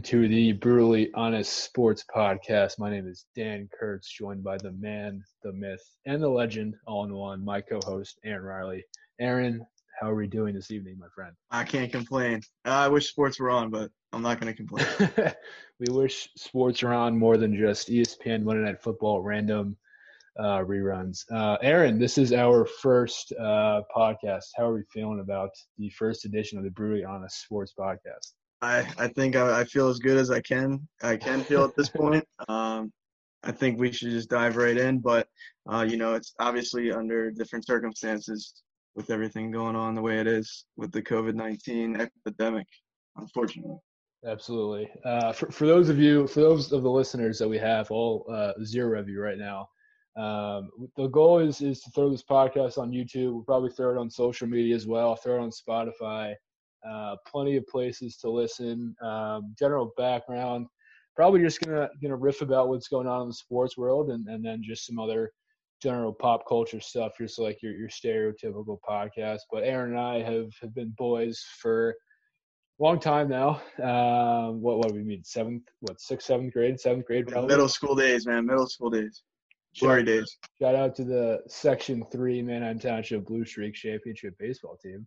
to the brutally honest sports podcast. My name is Dan Kurtz, joined by the man, the myth, and the legend all in one. My co-host Aaron Riley. Aaron, how are we doing this evening, my friend? I can't complain. I wish sports were on, but I'm not going to complain. we wish sports were on more than just ESPN Monday Night Football random uh, reruns. Uh, Aaron, this is our first uh, podcast. How are we feeling about the first edition of the Brutally Honest Sports Podcast? I, I think I, I, feel as good as I can I can feel at this point. Um, I think we should just dive right in, but uh, you know it's obviously under different circumstances with everything going on the way it is with the COVID nineteen epidemic, unfortunately. Absolutely. Uh, for for those of you, for those of the listeners that we have, all uh, zero of you right now, um, the goal is is to throw this podcast on YouTube. We'll probably throw it on social media as well. Throw it on Spotify uh, plenty of places to listen. Um, general background, probably just gonna gonna riff about what's going on in the sports world, and and then just some other general pop culture stuff, just like your your stereotypical podcast. But Aaron and I have have been boys for a long time now. Um, what what do we mean? Seventh, what sixth, seventh grade, seventh grade, probably. Middle school days, man. Middle school days. Glory days. Shout out to the Section Three Manheim Township Blue Streak Championship baseball team.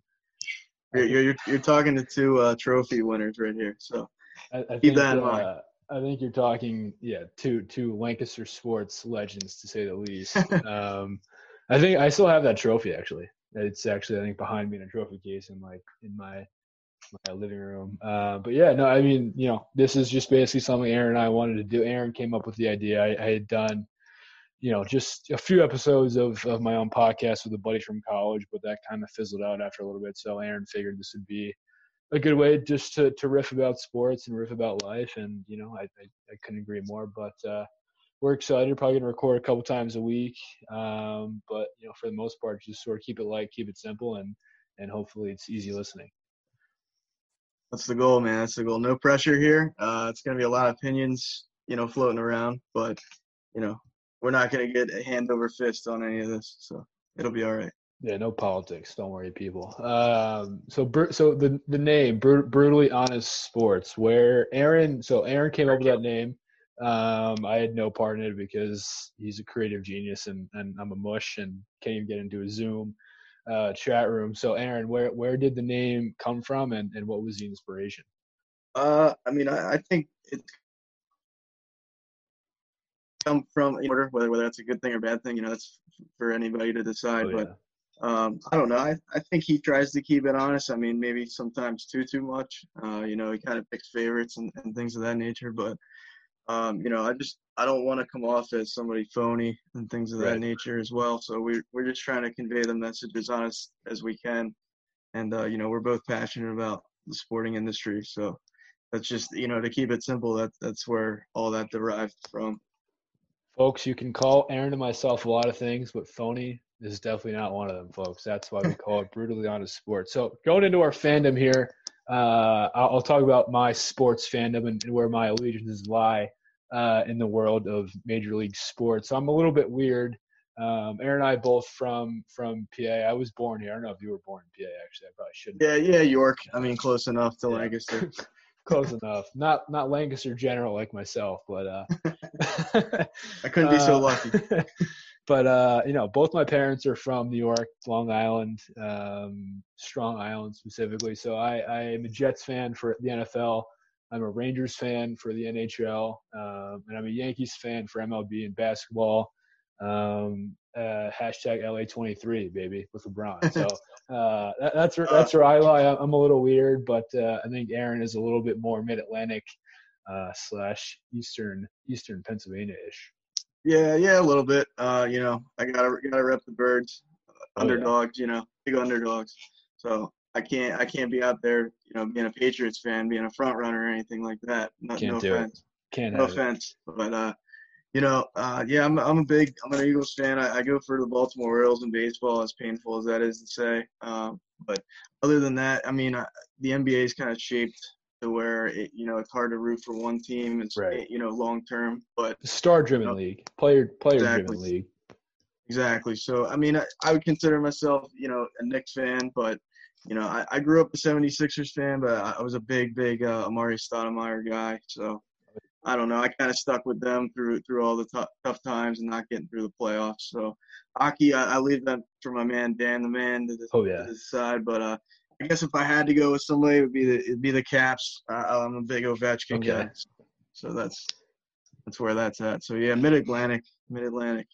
You're you're, you're talking to two uh, trophy winners right here, so I, I keep think, that in uh, mind. I think you're talking, yeah, two two Lancaster sports legends to say the least. um, I think I still have that trophy actually. It's actually I think behind me in a trophy case in like in my my living room. Uh, but yeah, no, I mean, you know, this is just basically something Aaron and I wanted to do. Aaron came up with the idea. I, I had done you know, just a few episodes of, of my own podcast with a buddy from college, but that kind of fizzled out after a little bit. So Aaron figured this would be a good way just to, to riff about sports and riff about life. And, you know, I, I, I couldn't agree more, but, uh, we're excited. Probably gonna record a couple times a week, um, but you know, for the most part, just sort of keep it light, keep it simple, and and hopefully it's easy listening. That's the goal, man. That's the goal. No pressure here. Uh, it's gonna be a lot of opinions, you know, floating around, but you know, we're not going to get a hand over fist on any of this, so it'll be all right. Yeah, no politics. Don't worry, people. Um, so, so the the name brutally honest sports. Where Aaron, so Aaron came up with that name. Um, I had no part in it because he's a creative genius and, and I'm a mush and can't even get into a Zoom uh, chat room. So, Aaron, where where did the name come from and, and what was the inspiration? Uh, I mean, I, I think it's come from in order, whether whether that's a good thing or bad thing, you know, that's for anybody to decide. Oh, yeah. But um, I don't know. I, I think he tries to keep it honest. I mean, maybe sometimes too too much. Uh, you know, he kind of picks favorites and, and things of that nature. But um, you know, I just I don't want to come off as somebody phony and things of right. that nature as well. So we're we're just trying to convey the message as honest as we can. And uh, you know, we're both passionate about the sporting industry. So that's just you know to keep it simple. That that's where all that derived from. Folks, you can call Aaron and myself a lot of things, but phony is definitely not one of them, folks. That's why we call it brutally honest sports. So going into our fandom here, uh, I'll, I'll, talk about my sports fandom and, and where my allegiances lie uh, in the world of Major League Sports. So I'm a little bit weird. Um, Aaron and I both from from PA. I was born here. I don't know if you were born in PA. Actually, I probably shouldn't. Yeah, yeah, York. I mean, close enough to yeah. Lancaster. close enough. Not not Lancaster General like myself, but uh, I couldn't be so uh, lucky. but uh, you know, both my parents are from New York, Long Island, um, Strong Island specifically. So I, I am a Jets fan for the NFL. I'm a Rangers fan for the NHL, um, and I'm a Yankees fan for MLB and basketball. Um, uh, hashtag LA23, baby, with LeBron. So uh, that, that's where, that's where I lie. I'm a little weird, but uh, I think Aaron is a little bit more Mid-Atlantic uh, slash Eastern Eastern Pennsylvania ish. Yeah, yeah, a little bit. Uh, you know, I gotta gotta rep the birds, oh, underdogs. Yeah. You know, big underdogs. So I can't I can't be out there, you know, being a Patriots fan, being a front runner or anything like that. No, can't no do offense. It. Can't. No offense, it. but uh, you know, uh, yeah, I'm I'm a big I'm an Eagles fan. I, I go for the Baltimore Orioles in baseball, as painful as that is to say. Um, but other than that, I mean, I, the NBA is kind of shaped to where it, you know it's hard to root for one team. It's right. you know long term, but star-driven you know, league, player player-driven exactly. league. Exactly. So I mean, I, I would consider myself, you know, a Knicks fan, but you know, I, I grew up a 76ers fan, but I, I was a big, big uh, Amar'e Stoudemire guy. So I don't know. I kind of stuck with them through through all the tough, tough times and not getting through the playoffs. So hockey, I, I leave that for my man Dan, the man, to, oh, yeah. decide. But uh, I guess if I had to go with somebody, it would be the it'd be the Caps. Uh, I'm a big Ovechkin okay. guy, so that's that's where that's at. So yeah, Mid Atlantic, Mid Atlantic.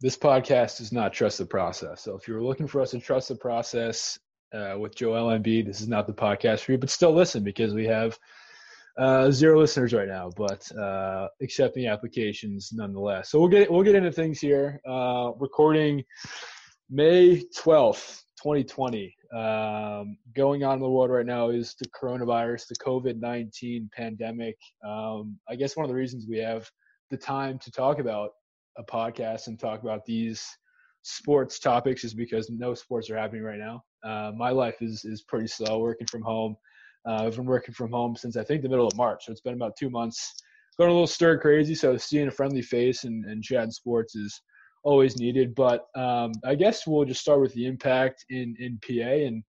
This podcast does not trust the process. So if you're looking for us to trust the process uh, with Joel Embiid, this is not the podcast for you. But still listen because we have uh, zero listeners right now, but uh, accepting applications nonetheless. So we'll get we'll get into things here. Uh, recording May twelfth, twenty twenty. Um, going on in the world right now is the coronavirus, the COVID nineteen pandemic. Um, I guess one of the reasons we have the time to talk about a podcast and talk about these sports topics is because no sports are happening right now. Uh, my life is is pretty slow, working from home uh, I've been working from home since I think the middle of March, so it's been about two months. Going a little stir crazy, so seeing a friendly face and, and chatting sports is always needed. But um, I guess we'll just start with the impact in in PA, and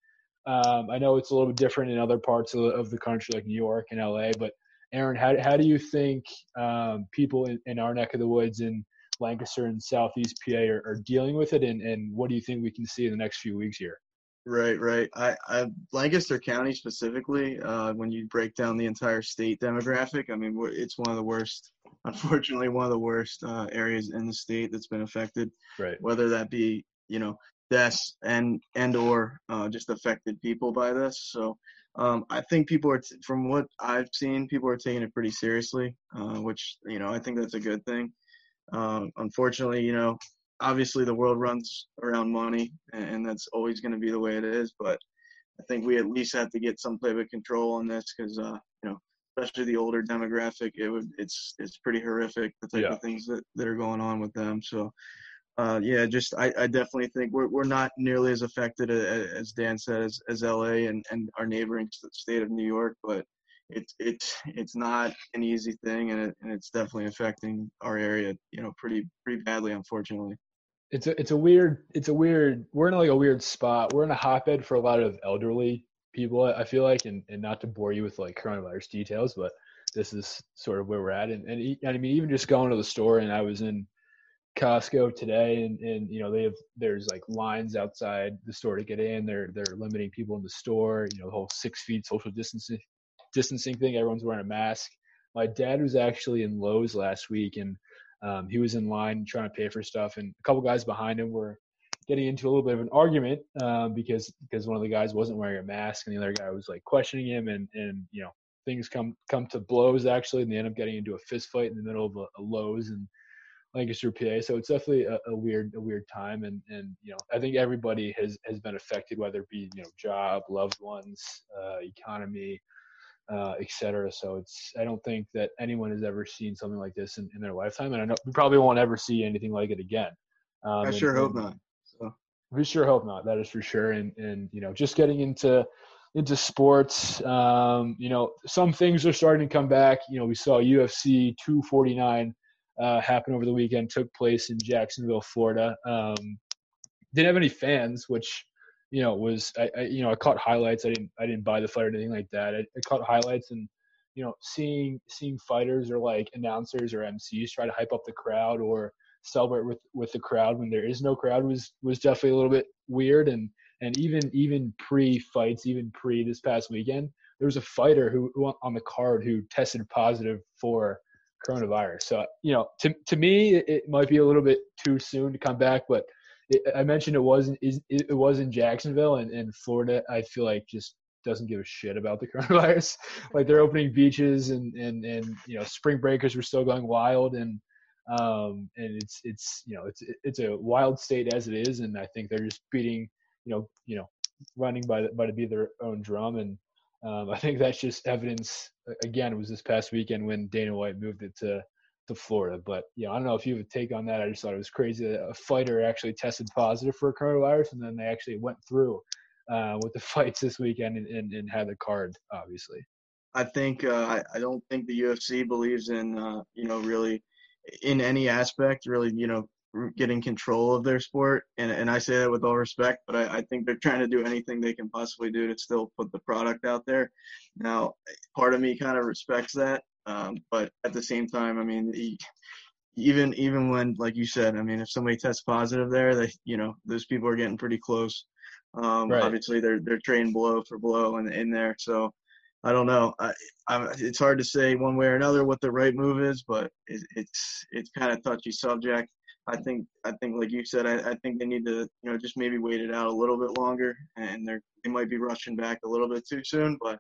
um, I know it's a little bit different in other parts of the, of the country, like New York and LA. But Aaron, how how do you think um, people in, in our neck of the woods in Lancaster and Southeast PA are, are dealing with it, and, and what do you think we can see in the next few weeks here? Right, right. I, I Lancaster County specifically, uh, when you break down the entire state demographic, I mean, it's one of the worst. Unfortunately, one of the worst uh, areas in the state that's been affected. Right. Whether that be, you know, deaths and and or uh, just affected people by this. So, um, I think people are, t- from what I've seen, people are taking it pretty seriously, uh, which you know I think that's a good thing. Um, unfortunately, you know, obviously the world runs around money, and that's always going to be the way it is. But I think we at least have to get some type of control on this because, uh, especially the older demographic, it would it's it's pretty horrific the type yeah. of things that, that are going on with them. So, uh, yeah, just I, I definitely think we're we're not nearly as affected as, as Dan said as, as LA and, and our neighboring state of New York, but it's it's it's not an easy thing, and it, and it's definitely affecting our area, you know, pretty pretty badly, unfortunately. It's a it's a weird it's a weird we're in like a weird spot. We're in a hotbed for a lot of elderly people. I feel like, and, and not to bore you with like coronavirus details, but this is sort of where we're at. And and, and I mean, even just going to the store, and I was in Costco today, and and you know they have there's like lines outside the store to get in. They're they're limiting people in the store. You know the whole six feet social distancing distancing thing. Everyone's wearing a mask. My dad was actually in Lowe's last week, and um, he was in line trying to pay for stuff, and a couple guys behind him were getting into a little bit of an argument um, because because one of the guys wasn't wearing a mask, and the other guy was like questioning him, and and you know things come come to blows actually, and they end up getting into a fist fight in the middle of a, a Lowe's and Lancaster, PA. So it's definitely a, a, weird, a weird time, and and you know, I think everybody has has been affected, whether it be you know job, loved ones, uh, economy, uh, etc. So it's I don't think that anyone has ever seen something like this in, in their lifetime, and I know we probably won't ever see anything like it again. Um, I sure and, hope not. We sure hope not. That is for sure. And and you know, just getting into into sports, um, you know, some things are starting to come back. You know, we saw UFC 249 uh, happen over the weekend. Took place in Jacksonville, Florida. Um, didn't have any fans, which you know, was I, I, you know I caught highlights. I didn't I didn't buy the fight or anything like that. I, I caught highlights and you know seeing seeing fighters or like announcers or MCs try to hype up the crowd or celebrate with with the crowd when there is no crowd was was definitely a little bit weird and and even even pre fights even pre this past weekend there was a fighter who, who on the card who tested positive for coronavirus. So you know, to to me, it might be a little bit too soon to come back, but it, I mentioned it wasn't it was in Jacksonville and, and Florida. I feel like just doesn't give a shit about the coronavirus. like they're opening beaches and and and you know spring breakers were still going wild and um and it's it's you know it's it's a wild state as it is and I think they're just beating you know you know running by the, by to be their own drum and um, I think that's just evidence. Again, it was this past weekend when Dana White moved it to to Florida. But yeah, I don't know if you have a take on that. I just thought it was crazy that a fighter actually tested positive for coronavirus, and then they actually went through uh, with the fights this weekend and, and, and, had the card, obviously. I think uh, I, I don't think the UFC believes in uh, you know really in any aspect really you know getting control of their sport. And, and I say that with all respect, but I, I, think they're trying to do anything they can possibly do to still put the product out there. Now, part of me kind of respects that. Um, but at the same time, I mean, even even when, like you said, I mean, if somebody tests positive there, they, you know, those people are getting pretty close. Um, right. Obviously, they're they're trained blow for blow in, in there. So I don't know. I, I, it's hard to say one way or another what the right move is, but it, it's it's kind of touchy subject. I think I think like you said, I, I think they need to you know just maybe wait it out a little bit longer, and they're they might be rushing back a little bit too soon. But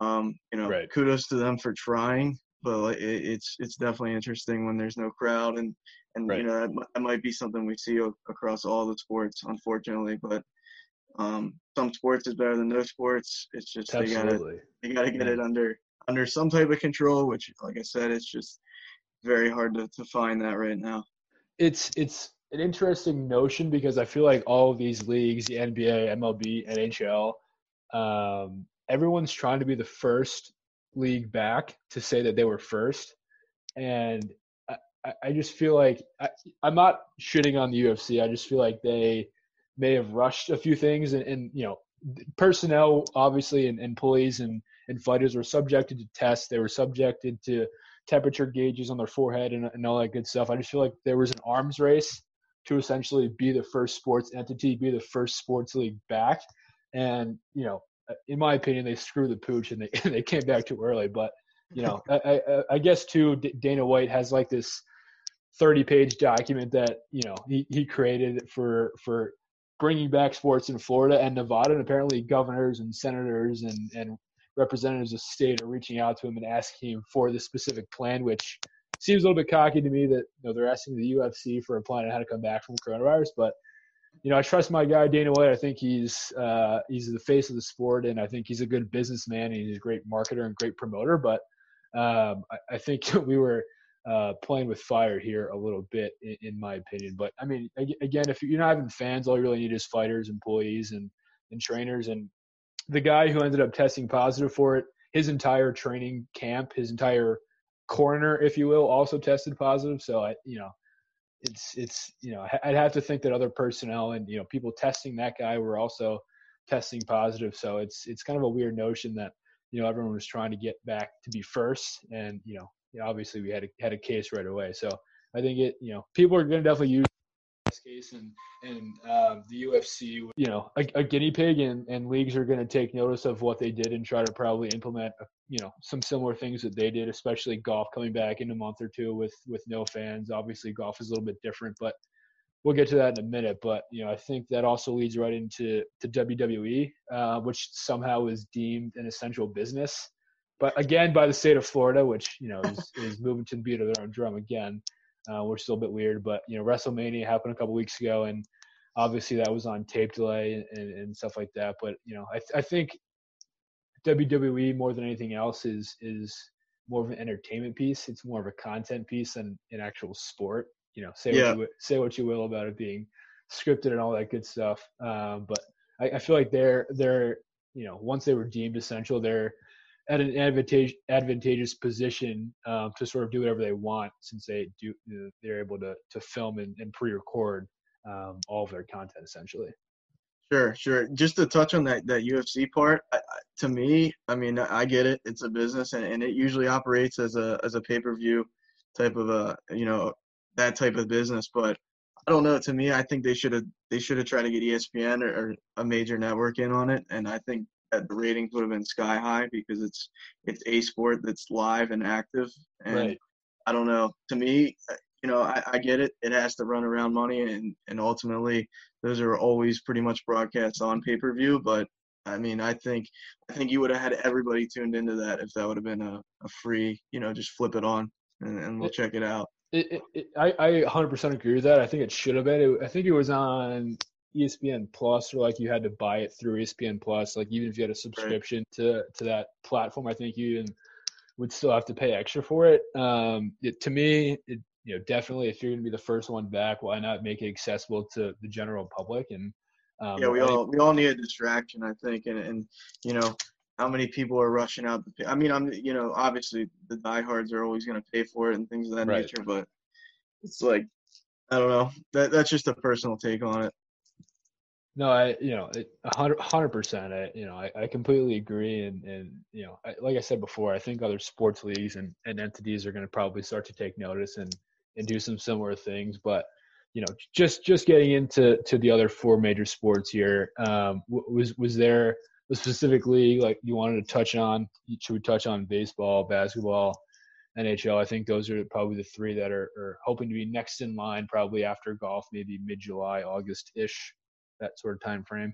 um, you know, right. kudos to them for trying. But it, it's it's definitely interesting when there's no crowd, and and right. you know that, that might be something we see across all the sports, unfortunately. But um, some sports is better than no sports. It's just Absolutely. they gotta they gotta get it under under some type of control. Which, like I said, it's just very hard to, to find that right now it's it's an interesting notion because I feel like all of these leagues, the NBA, MLB, NHL, um, everyone's trying to be the first league back to say that they were first, and I, I just feel like I, I'm not shitting on the UFC. I just feel like they may have rushed a few things, and, and you know, personnel obviously and, and employees and and fighters were subjected to tests. They were subjected to temperature gauges on their forehead and, and all that good stuff. I just feel like there was an arms race to essentially be the first sports entity, be the first sports league back. And, you know, in my opinion, they screwed the pooch and they, they came back too early. But, you know, I, I, I guess too, Dana White has like this 30 page document that, you know, he, he created for, for bringing back sports in Florida and Nevada. And apparently governors and senators and, and representatives of state are reaching out to him and asking him for this specific plan, which seems a little bit cocky to me that you know they're asking the UFC for a plan on how to come back from coronavirus. But you know, I trust my guy Dana White. I think he's uh, he's the face of the sport, and I think he's a good businessman and he's a great marketer and great promoter. But um, I, I, think we were uh, playing with fire here a little bit, in, in, my opinion. But I mean, again, if you're not having fans, all you really need is fighters, employees, and and trainers. And the guy who ended up testing positive for it, his entire training camp, his entire corner, if you will, also tested positive. So I, you know, it's it's you know I'd have to think that other personnel and you know people testing that guy were also testing positive. So it's it's kind of a weird notion that you know everyone was trying to get back to be first, and you know, obviously we had a, had a case right away. So I think it you know people are going to definitely use this case and and um, the UFC, you know, a, a, guinea pig, and, and leagues are going to take notice of what they did and try to probably implement, you know, some similar things that they did, especially golf coming back in a month or two with with no fans. Obviously, golf is a little bit different, but we'll get to that in a minute. But you know, I think that also leads right into to WWE, uh, which somehow is deemed an essential business. But again, by the state of Florida, which you know is, is moving to the beat of their own drum again uh, which is still a bit weird. But you know, WrestleMania happened a couple weeks ago, and obviously that was on tape delay and, and stuff like that. But you know, I, th- I think WWE more than anything else is is more of an entertainment piece. It's more of a content piece than an actual sport. You know, say yeah. what you say what you will about it being scripted and all that good stuff. Um, but I, I feel like they're they're you know once they were deemed essential, they're at an advantage, advantageous position um, to sort of do whatever they want since they do they're able to to film and, and pre-record um, all of their content essentially. Sure, sure. Just to touch on that that UFC part, I, to me, I mean, I get it. It's a business, and, and it usually operates as a as a pay per view type of a you know that type of business. But I don't know. To me, I think they should have they should have tried to get ESPN or, or, a major network in on it, and I think that the ratings would have been sky high because it's it's a sport that's live and active. And right. I don't know. To me, uh, you know, I, I get it. It has to run around money, and and ultimately, those are always pretty much broadcast on pay per view. But I mean, I think I think you would have had everybody tuned into that if that would have been a, a free, you know, just flip it on and, and we'll check it out. It, it, it, I, I 100% agree with that. I think it should have been. I think it was on ESPN Plus, or like you had to buy it through ESPN Plus. Like even if you had a subscription right. to to that platform, I think you would still have to pay extra for it. Um, it, to me, it, you know, definitely if you're going to be the first one back, why not make it accessible to the general public? And um, yeah, we all we all need a distraction, I think, and and you know how many people are rushing out. The, I mean, I'm you know obviously the diehards are always going to pay for it and things of that right. nature, but it's like I don't know. That that's just a personal take on it. No, I you know hundred percent. I you know I, I completely agree, and and you know I, like I said before, I think other sports leagues and, and entities are going to probably start to take notice and and do some similar things. But you know, just just getting into to the other four major sports here, um, was was there a specific league like you wanted to touch on? Should we touch on baseball, basketball, NHL? I think those are probably the three that are, are hoping to be next in line, probably after golf, maybe mid July, August ish that sort of time frame.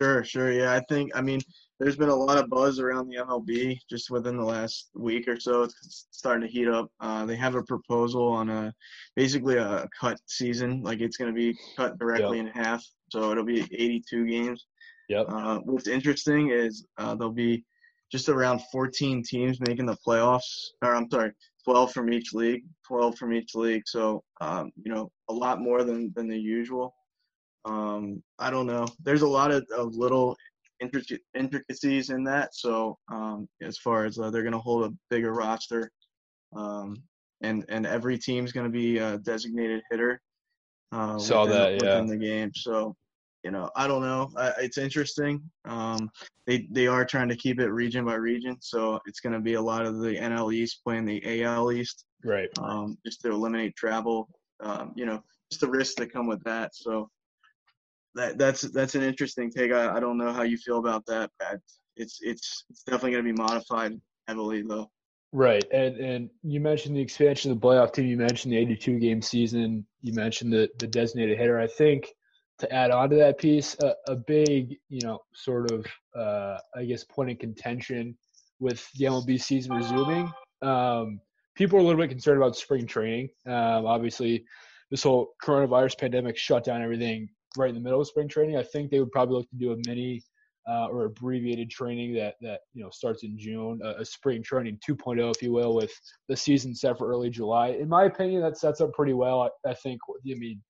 Sure, sure. Yeah, I think I mean there's been a lot of buzz around the MLB just within the last week or so. It's starting to heat up. Uh, they have a proposal on a basically a cut season, like it's going to be cut directly yep. in half, so it'll be 82 games. Yep. Uh, what's interesting is uh, there'll be just around 14 teams making the playoffs. Or I'm sorry, 12 from each league. 12 from each league. So um, you know a lot more than than the usual. Um, I don't know. There's a lot of, of little intricacies in that. So um, as far as uh, they're going to hold a bigger roster, um, and and every team's going to be a designated hitter. Uh, Saw within, that, yeah. Within the game, so you know, I don't know. I, it's interesting. Um, they they are trying to keep it region by region, so it's going to be a lot of the NL East playing the AL East, right? Um, just to eliminate travel. Um, you know, just the risks that come with that. So that that's that's an interesting take. I, I don't know how you feel about that. It's it's it's definitely going to be modified heavily though. Right, and and you mentioned the expansion of the playoff team. You mentioned the 82 game season. You mentioned the the designated hitter. I think to add on to that piece, a, a big you know sort of uh, I guess point of contention with the MLB season resuming. Um, people are a little bit concerned about spring training. Um, obviously, this whole coronavirus pandemic shut down everything right in the middle of spring training. I think they would probably look to do a mini uh, or abbreviated training that that you know starts in June, a, a, spring training 2.0, if you will, with the season set for early July. In my opinion, that sets up pretty well. I, I think. I mean,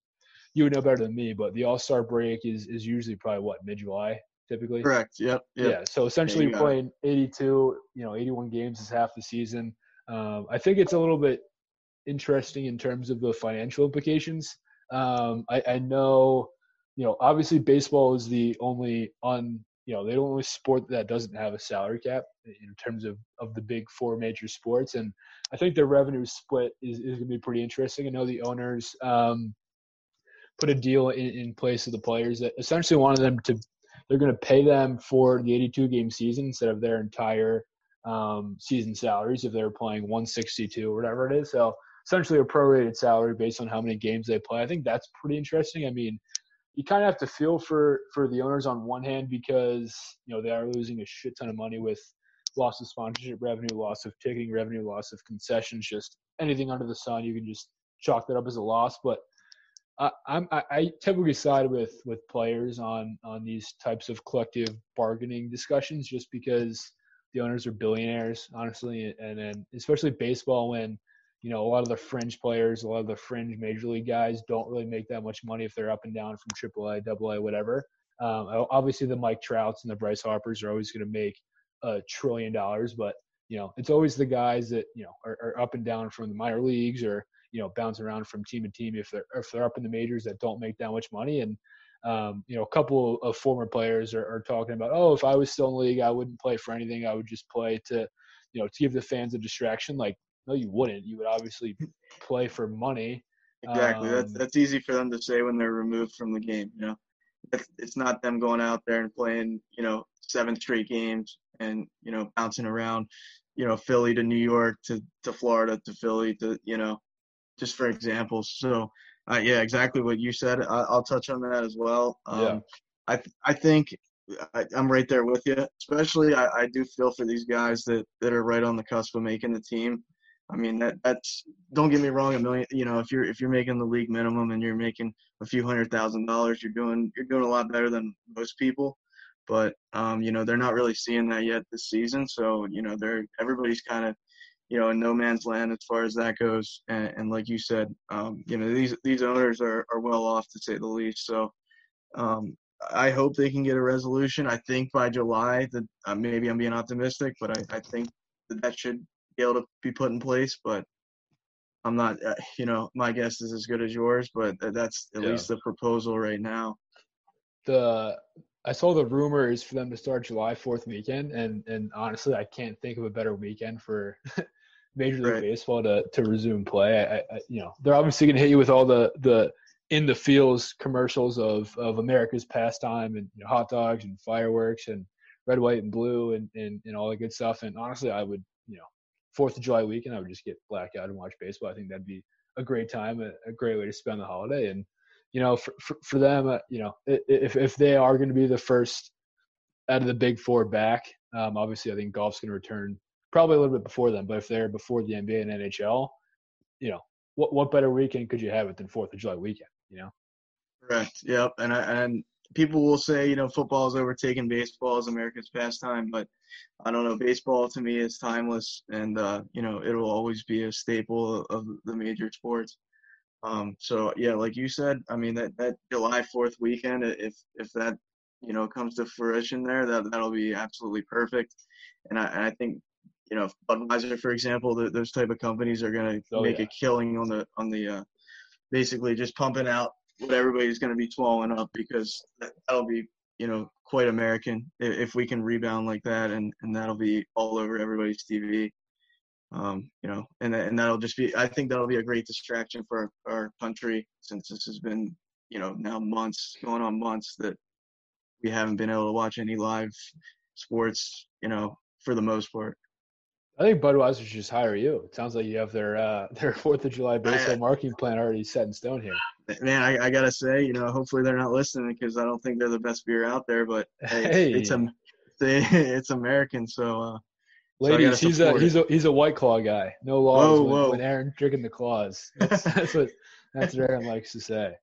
you would know better than me, but the All Star break is is usually probably what mid July typically. Correct. Yep. yep. Yeah. So essentially, yeah, playing 82, you know, 81 games is half the season. Um, I think it's a little bit interesting in terms of the financial implications. Um, I, I know you know, obviously baseball is the only on you know, the only sport that doesn't have a salary cap in terms of, of the big four major sports. And I think their revenue split is, is going to be pretty interesting. I know the owners um, put a deal in, in place of the players that essentially wanted them to, they're to pay them for the 82 game season instead of their entire um, season salaries if they're playing 162 or whatever it is. So essentially a prorated salary based on how many games they play. I think that's pretty interesting. I mean, you kind of have to feel for for the owners on one hand because you know they are losing a shit ton of money with loss of sponsorship revenue, loss of ticketing revenue, loss of concessions, just anything under the sun. You can just chalk that up as a loss. But I, I'm I, I typically side with with players on on these types of collective bargaining discussions, just because the owners are billionaires, honestly, and then especially baseball when you know, a lot of the fringe players, a lot of the fringe major league guys don't really make that much money if they're up and down from AAA, AA, whatever. Um, obviously, the Mike Trouts and the Bryce Harpers are always going to make a trillion dollars, but you know, it's always the guys that you know are, are, up and down from the minor leagues or you know bounce around from team to team if they're if they're up in the majors that don't make that much money. And um, you know, a couple of former players are, are talking about, oh, if I was still in the league, I wouldn't play for anything. I would just play to you know to give the fans a distraction. Like no, you wouldn't. You would obviously play for money. Exactly. Um, that's that's easy for them to say when they're removed from the game. You know, it's not them going out there and playing, you know, seven straight games and you know bouncing around, you know, Philly to New York to to Florida to Philly to you know, just for examples. So uh, yeah, exactly what you said. I, will touch on that as well. Um, yeah. I I think I, am right there with you. Especially, I, I do feel for these guys that that are right on the cusp of making the team. I mean that that's don't get me wrong, a million you know, if you're if you're making the league minimum and you're making a few hundred thousand dollars, you're doing you're doing a lot better than most people. But um, you know, they're not really seeing that yet this season. So, you know, they're everybody's kind of, you know, in no man's land as far as that goes. And, and like you said, um, you know, these these owners are, are well off to say the least. So um, I hope they can get a resolution. I think by July that uh, maybe I'm being optimistic, but I, I think that that should be able to be put in place, but I'm not, uh, you know, my guess is as good as yours, but that's at yeah. least the proposal right now. The I saw the rumors for them to start July 4th weekend, and and honestly, I can't think of a better weekend for Major League right. Baseball to to resume play. I, I, you know, they're obviously going to hit you with all the the in the fields commercials of of America's pastime and you know, hot dogs and fireworks and red, white, and blue and, and and all the good stuff. And honestly, I would you know Fourth of July weekend, I would just get blacked out and watch baseball. I think that'd be a great time, a, a great way to spend the holiday. And you know, for for, for them, uh, you know, if if they are going to be the first out of the big four back, um, obviously, I think golf's going to return probably a little bit before them. But if they're before the NBA and NHL, you know, what what better weekend could you have it than Fourth of July weekend? You know. Correct. Yep. And I, and people will say, you know, football is overtaking baseball as America's pastime, but I don't know. Baseball to me is timeless, and uh, you know, it will always be a staple of the major sports. Um, so yeah, like you said, I mean that that July Fourth weekend, if if that you know comes to fruition there, that that'll be absolutely perfect. And I, and I think you know Budweiser, for example, the, those type of companies are going to oh, make yeah. a killing on the on the uh, basically just pumping out what everybody's going to be swallowing up because that'll be you know quite American if we can rebound like that and and that'll be all over everybody's TV. Um, you know, and and that'll just be I think that'll be a great distraction for our, our country since this has been you know now months going on months that we haven't been able to watch any live sports you know for the most part. I think Budweiser should just hire you. It sounds like you have their uh, their Fourth of July baseball marketing plan already set in stone here. Man, I, I gotta say, you know, hopefully they're not listening because I don't think they're the best beer out there. But hey, hey. it's a it's American, so. Uh, Ladies, so he's a he's a he's a white claw guy. No laws whoa, when, whoa. when Aaron drinking the claws. That's, that's what that's what Aaron likes to say.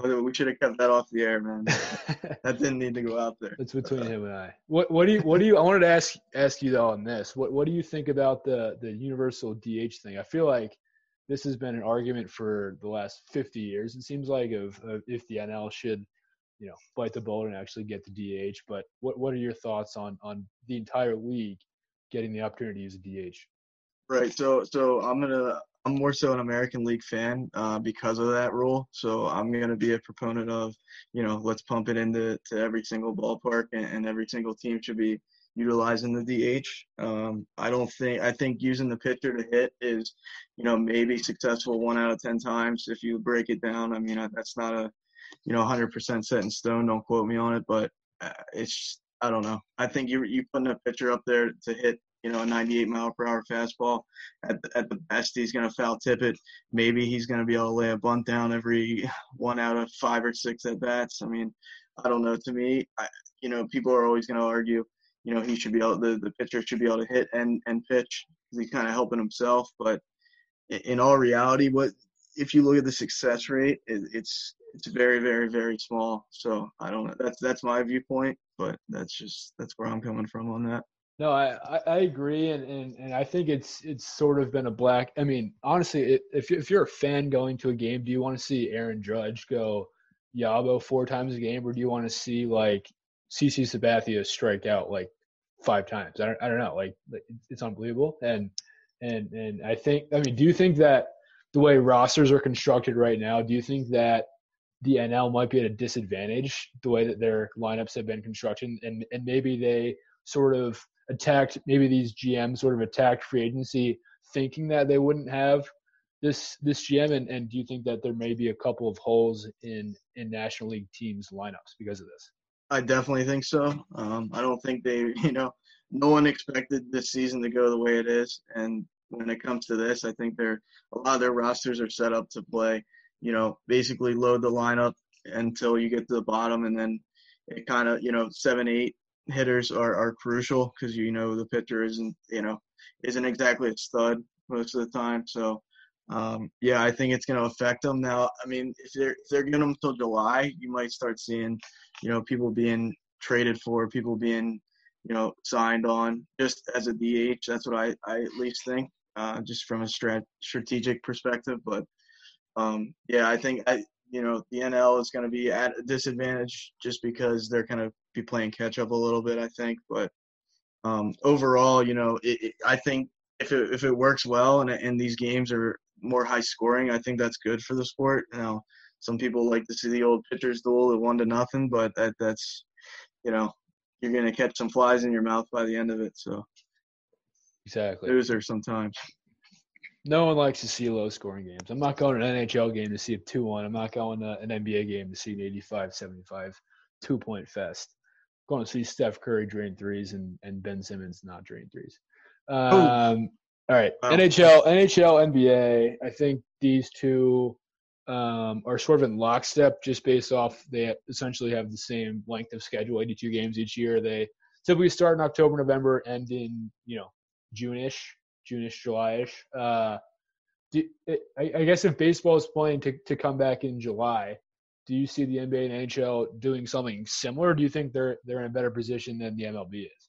We should have kept that off the air, man. that didn't need to go out there. It's between him and I. What what do you what do you I wanted to ask ask you though on this. What what do you think about the the universal DH thing? I feel like this has been an argument for the last 50 years. It seems like of, of if the NL should, you know, bite the bullet and actually get the DH. But what what are your thoughts on on the entire league getting the opportunity to use a DH? Right. So so I'm gonna I'm more so an American League fan uh, because of that rule. So I'm going to be a proponent of, you know, let's pump it into to every single ballpark and, and every single team should be utilizing the DH. Um, I don't think I think using the pitcher to hit is, you know, maybe successful one out of ten times if you break it down. I mean, that's not a, you know, 100% set in stone. Don't quote me on it, but uh, it's I don't know. I think you you putting a pitcher up there to hit you know, a 98 mile per hour fastball. At the, at the best, he's going to foul tip it. Maybe he's going to be able to lay a bunt down every one out of five or six at bats. I mean, I don't know. To me, I, you know, people are always going to argue, you know, he should be able, the, the pitcher should be able to hit and, and pitch he's kind of helping himself. But in all reality, what if you look at the success rate, it, it's it's very, very, very small. So I don't know. That's that's my viewpoint, but that's just that's where I'm coming from on that. No, I, I agree, and, and, and I think it's it's sort of been a black. I mean, honestly, if if you're a fan going to a game, do you want to see Aaron Judge go Yabo four times a game, or do you want to see like CC Sabathia strike out like five times? I don't I don't know. Like it's unbelievable, and and and I think I mean, do you think that the way rosters are constructed right now, do you think that the NL might be at a disadvantage the way that their lineups have been constructed, and and maybe they sort of attacked maybe these GMs sort of attacked free agency thinking that they wouldn't have this this GM, and, and do you think that there may be a couple of holes in in National League teams lineups because of this? I definitely think so. Um, I don't think they, you know, no one expected this season to go the way it is, and when it comes to this, I think they're a lot of their rosters are set up to play, you know, basically load the lineup until you get to the bottom, and then it kind of, you know, seven, eight hitters are, are crucial because you know the pitcher isn't, you know, isn't exactly a stud most of the time. So, um, yeah, I think it's going to affect them. Now, I mean, if they're if they're getting them until July, you might start seeing, you know, people being traded for, people being, you know, signed on just as a DH. That's what I, I at least think, uh, just from a strat- strategic perspective. But um, yeah, I think I, you know, the NL is going to be at a disadvantage just because they're kind to be playing catch up a little bit. I think, but um, overall, you know, it, it, I think if it if it works well and and these games are more high scoring, I think that's good for the sport. Now, some people like to see the old pitchers duel at one to nothing, but that that's you know you're gonna catch some flies in your mouth by the end of it. So exactly loser sometimes. No one likes to see low scoring games. I'm not going to an NHL game to see a 2 1. I'm not going to an NBA game to see an 85 75 two point fest. Going to see Steph Curry drain threes and, and Ben Simmons not drain threes. Um, all right, wow. NHL, NHL, NBA. I think these two um, are sort of in lockstep, just based off they essentially have the same length of schedule, 82 games each year. They typically start in October, November, end in you know June-ish, June-ish, July-ish. Uh, do, I, I guess if baseball is playing to, to come back in July, do you see the NBA and NHL doing something similar? do you think they're they're in a better position than the MLB is?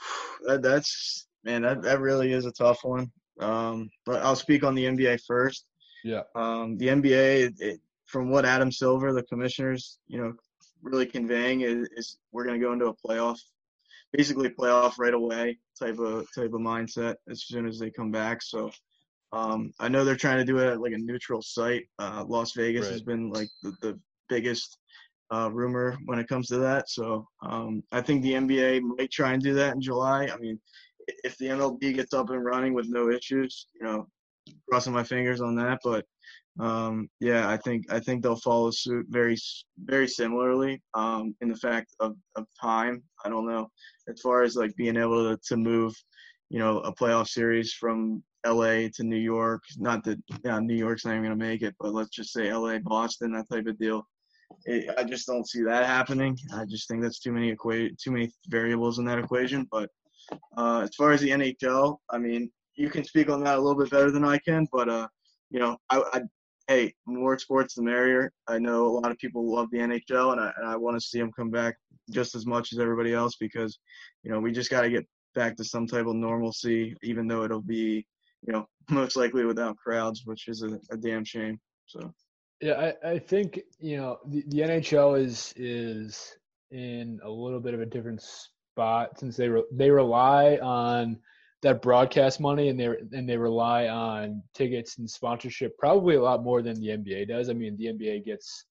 That, that's man, that, that really is a tough one. Um, but I'll speak on the NBA first. Yeah. Um, the NBA, it, from what Adam Silver, the commissioners, you know, really conveying is, is we're going to go into a playoff, basically playoff right away type of type of mindset as soon as they come back. So um, I know they're trying to do it at like a neutral site. Uh, Las Vegas right. has been like the, the biggest uh, rumor when it comes to that. So um, I think the NBA might try and do that in July. I mean, if the MLB gets up and running with no issues, you know, crossing my fingers on that. But um, yeah, I think I think they'll follow suit very very similarly um, in the fact of, of time. I don't know as far as like being able to, to move, you know, a playoff series from LA to New York. Not that yeah, New York's not even gonna make it, but let's just say LA, Boston, that type of deal. It, I just don't see that happening. I just think that's too many equa- too many variables in that equation. But uh, as far as the NHL, I mean, you can speak on that a little bit better than I can, but uh, you know, I, I hey, more sports the merrier. I know a lot of people love the NHL, and I and I want to see them come back just as much as everybody else because, you know, we just got to get back to some type of normalcy, even though it'll be, you know, most likely without crowds, which is a, a damn shame. So. Yeah, I, I think you know the, the NHL is is in a little bit of a different spot since they re- they rely on that broadcast money and they and they rely on tickets and sponsorship probably a lot more than the NBA does. I mean, the NBA gets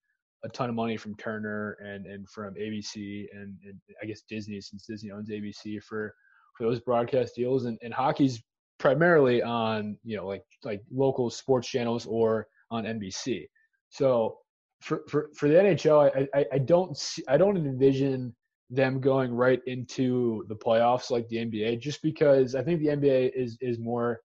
a ton of money from Turner and and from ABC and, and I guess Disney since Disney owns ABC for for those broadcast deals and, and hockey's primarily on you know like like local sports channels or on NBC. So for for, for the NHL, I, I, I don't see I don't envision them going right into the playoffs like the NBA, just because I think the NBA is is more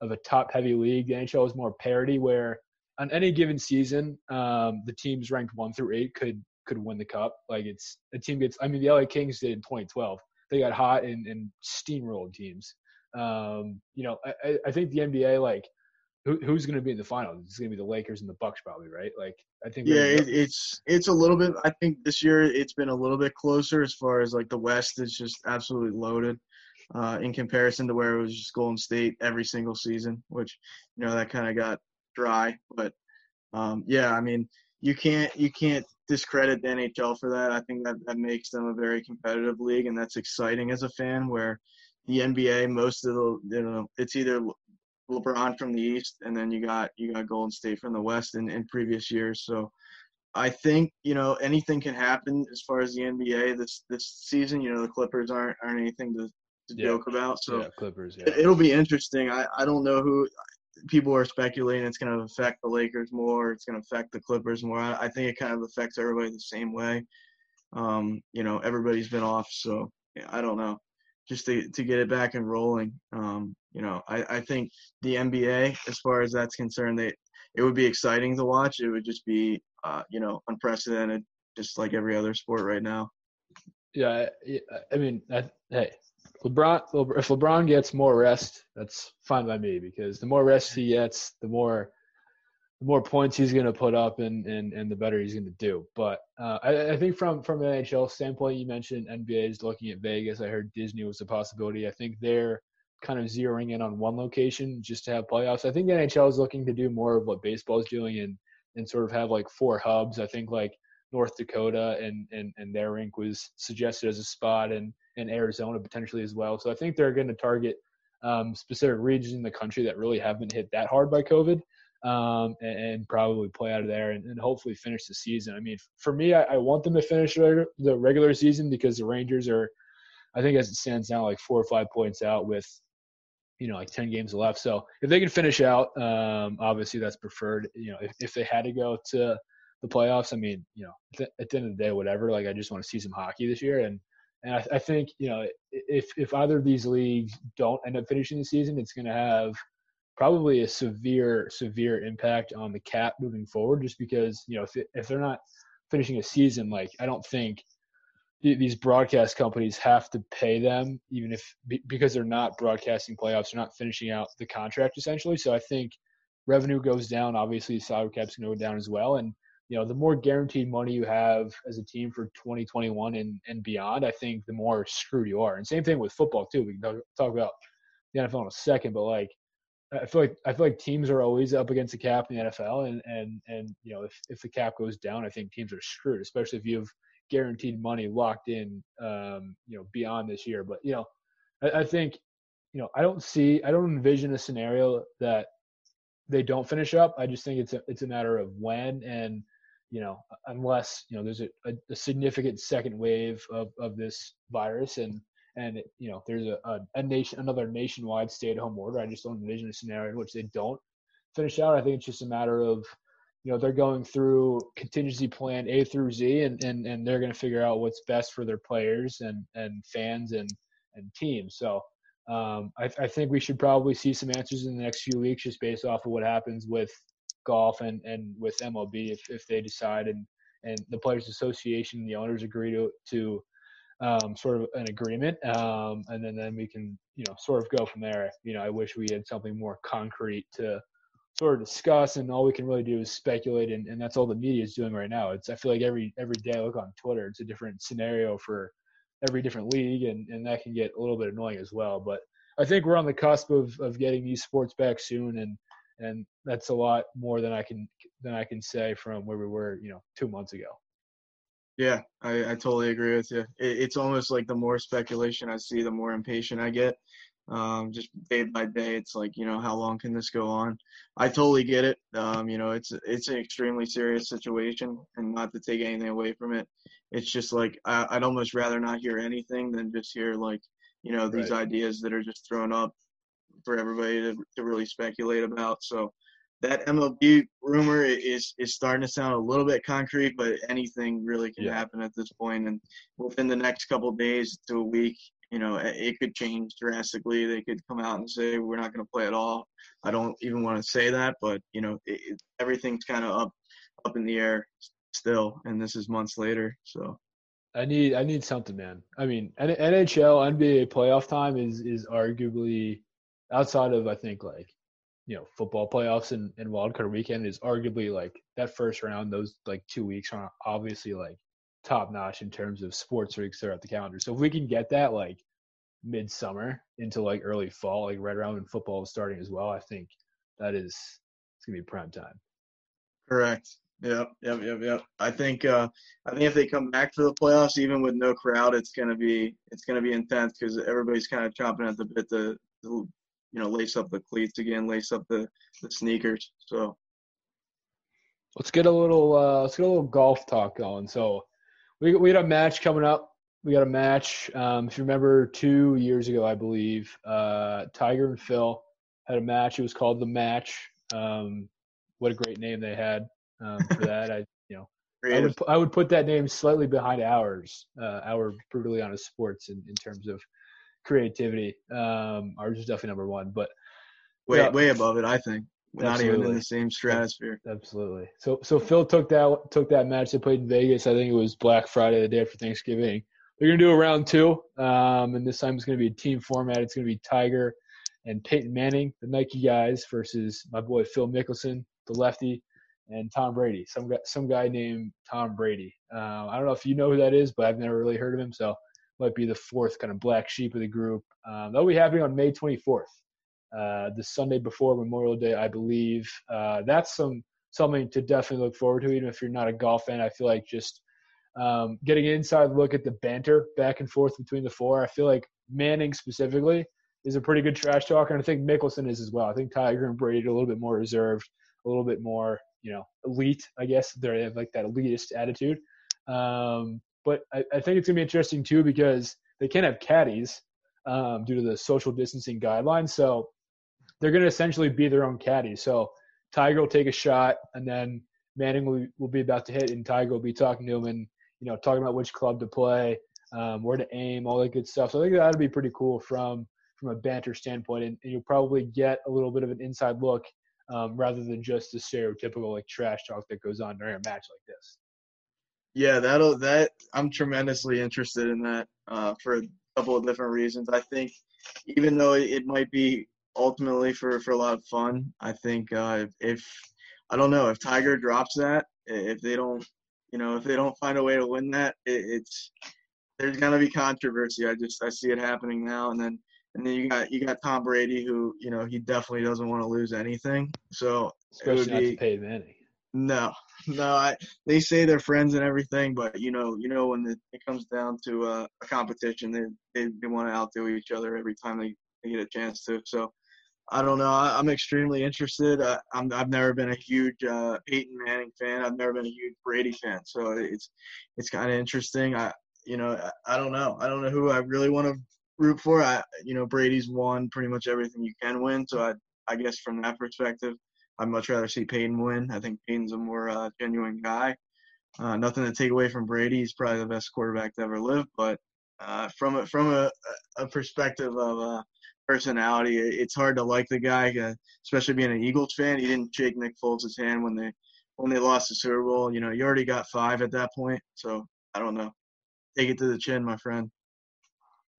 of a top heavy league. The NHL is more parity, where on any given season, um, the teams ranked one through eight could could win the cup. Like it's a team gets. I mean, the LA Kings did in 2012. They got hot and, and steamrolled teams. Um, you know, I, I think the NBA like who, who's going to be in the finals? It's going to be the Lakers and the Bucks, probably, right? Like, I think. Yeah, it, it's it's a little bit. I think this year it's been a little bit closer as far as like the West is just absolutely loaded, uh, in comparison to where it was just Golden State every single season, which you know that kind of got dry. But um, yeah, I mean, you can't you can't discredit the NHL for that. I think that that makes them a very competitive league, and that's exciting as a fan. Where the NBA, most of the you know, it's either LeBron from the East, and then you got you got Golden State from the West in, in previous years. So I think you know anything can happen as far as the NBA this this season. You know the Clippers aren't aren't anything to, to yeah. joke about. So yeah, Clippers. Yeah. It, will be interesting. I I don't know who people are speculating it's going to affect the Lakers more. It's going to affect the Clippers more. I, I, think it kind of affects everybody the same way. Um, you know, everybody's been off, so I don't know. Just to to get it back and rolling. Um, you know, I, I think the NBA, as far as that's concerned, they it would be exciting to watch. It would just be, uh, you know, unprecedented, just like every other sport right now. Yeah, I mean, I, hey, LeBron, if LeBron gets more rest, that's fine by me because the more rest he gets, the more the more points he's going to put up and, and, and the better he's going to do. But uh, I, I, think from from an NHL standpoint, you mentioned NBA is looking at Vegas. I heard Disney was a possibility. I think they're kind of zeroing in on one location just to have playoffs. I think the NHL is looking to do more of what baseball is doing and and sort of have like four hubs. I think like North Dakota and and and their rink was suggested as a spot and and Arizona potentially as well. So I think they're going to target um, specific regions in the country that really haven't hit that hard by COVID. Um, and, and, probably play out of there and, and, hopefully finish the season. I mean, for me, I, I want them to finish the regular season because the Rangers are, I think as it stands now, like four or five points out with you know like 10 games left so if they can finish out um, obviously that's preferred you know if, if they had to go to the playoffs i mean you know th- at the end of the day whatever like i just want to see some hockey this year and and I, I think you know if if either of these leagues don't end up finishing the season it's going to have probably a severe severe impact on the cap moving forward just because you know if, it, if they're not finishing a season like i don't think these broadcast companies have to pay them even if because they're not broadcasting playoffs they're not finishing out the contract essentially. So i think revenue goes down obviously salary cap's go down as well and you know the more guaranteed money you have as a team for 2021 and, and beyond i think the more screwed you are and same thing with football too we can talk about the nfl in a second but like I feel like I feel like teams are always up against the cap in the NFL, and and and you know if, if the cap goes down, I think teams are screwed, especially if you have guaranteed money locked in, um, you know, beyond this year. But you know, I, I think, you know, I don't see, I don't envision a scenario that they don't finish up. I just think it's a it's a matter of when and you know unless you know there's a, a, a significant second wave of, of this virus and and you know there's a, a, a nation another nationwide stay at home order. I just don't envision a scenario in which they don't finish out. I think it's just a matter of you know they're going through contingency plan A through Z, and and, and they're going to figure out what's best for their players and and fans and and teams. So um, I, I think we should probably see some answers in the next few weeks, just based off of what happens with golf and and with MLB if if they decide and and the players association and the owners agree to to um, sort of an agreement, um, and then then we can you know sort of go from there. You know, I wish we had something more concrete to sort of discuss and all we can really do is speculate and, and that's all the media is doing right now it's i feel like every every day i look on twitter it's a different scenario for every different league and, and that can get a little bit annoying as well but i think we're on the cusp of, of getting these sports back soon and and that's a lot more than i can than i can say from where we were you know two months ago yeah i, I totally agree with you it, it's almost like the more speculation i see the more impatient i get um, just day by day. It's like, you know, how long can this go on? I totally get it. Um, you know, it's it's an extremely serious situation, and not to take anything away from it, it's just like I, would almost rather not hear anything than just hear like, you know, these right. ideas that are just thrown up for everybody to to really speculate about. So that MLB rumor is is starting to sound a little bit concrete, but anything really can yeah. happen at this point. And within the next couple days to a week, you know, it could change drastically. They could come out and say we're not going to play at all. I don't even want to say that, but you know, it, it, everything's kind of up up in the air still, and this is months later. So I need I need something, man. I mean, NHL, NBA playoff time is is arguably outside of I think like you know football playoffs and, and wild card weekend is arguably like that first round. Those like two weeks are obviously like top notch in terms of sports weeks throughout the calendar. So if we can get that like midsummer into like early fall, like right around when football is starting as well, I think that is it's gonna be prime time. Correct. Yep, yep, yep, yep. I think uh, I think if they come back for the playoffs, even with no crowd, it's gonna be it's gonna be intense because everybody's kind of chomping at the bit to, to you know lace up the cleats again, lace up the, the sneakers. So let's get a little uh, let's get a little golf talk going. So we we got a match coming up. We got a match. Um, if you remember, two years ago, I believe, uh, Tiger and Phil had a match. It was called the match. Um, what a great name they had um, for that. I you know I would I would put that name slightly behind ours. Uh, our brutally honest sports in, in terms of creativity. Um, ours is definitely number one, but way yeah, way above it, I think. We're not even in the same stratosphere. Absolutely. So so Phil took that took that match they played in Vegas. I think it was Black Friday, the day after Thanksgiving. They're gonna do a round two, um, and this time it's gonna be a team format. It's gonna be Tiger and Peyton Manning, the Nike guys, versus my boy Phil Mickelson, the lefty, and Tom Brady. Some guy some guy named Tom Brady. Uh, I don't know if you know who that is, but I've never really heard of him. So might be the fourth kind of black sheep of the group. Um, that'll be happening on May 24th, uh, the Sunday before Memorial Day, I believe. Uh, that's some something to definitely look forward to, even if you're not a golf fan. I feel like just um, getting an inside look at the banter back and forth between the four. I feel like Manning specifically is a pretty good trash talker, and I think Mickelson is as well. I think Tiger and Brady are a little bit more reserved, a little bit more, you know, elite. I guess they have like that elitist attitude. Um, but I, I think it's gonna be interesting too because they can't have caddies um, due to the social distancing guidelines. So they're gonna essentially be their own caddy. So Tiger will take a shot, and then Manning will, will be about to hit, and Tiger will be talking to him and you know talking about which club to play, um, where to aim, all that good stuff. So I think that'd be pretty cool from from a banter standpoint, and, and you'll probably get a little bit of an inside look um, rather than just the stereotypical like trash talk that goes on during a match like this. Yeah, that'll that I'm tremendously interested in that uh, for a couple of different reasons. I think even though it might be ultimately for for a lot of fun, I think uh, if I don't know if Tiger drops that, if they don't, you know, if they don't find a way to win that, it, it's there's gonna be controversy. I just I see it happening now, and then and then you got you got Tom Brady, who you know he definitely doesn't want to lose anything. So especially it would be, not to pay Manning. No, no. I they say they're friends and everything, but you know, you know, when it comes down to uh, a competition, they they, they want to outdo each other every time they, they get a chance to. So I don't know. I, am extremely interested. I, I'm I've never been a huge uh, Peyton Manning fan. I've never been a huge Brady fan. So it's it's kind of interesting. I you know I, I don't know. I don't know who I really want to root for. I you know Brady's won pretty much everything you can win. So I I guess from that perspective. I'd much rather see Peyton win. I think Peyton's a more uh, genuine guy. Uh, nothing to take away from Brady. He's probably the best quarterback to ever live. But uh, from a, from a, a perspective of uh, personality, it's hard to like the guy, uh, especially being an Eagles fan. He didn't shake Nick Foles' hand when they when they lost the Super Bowl. You know, you already got five at that point. So I don't know. Take it to the chin, my friend.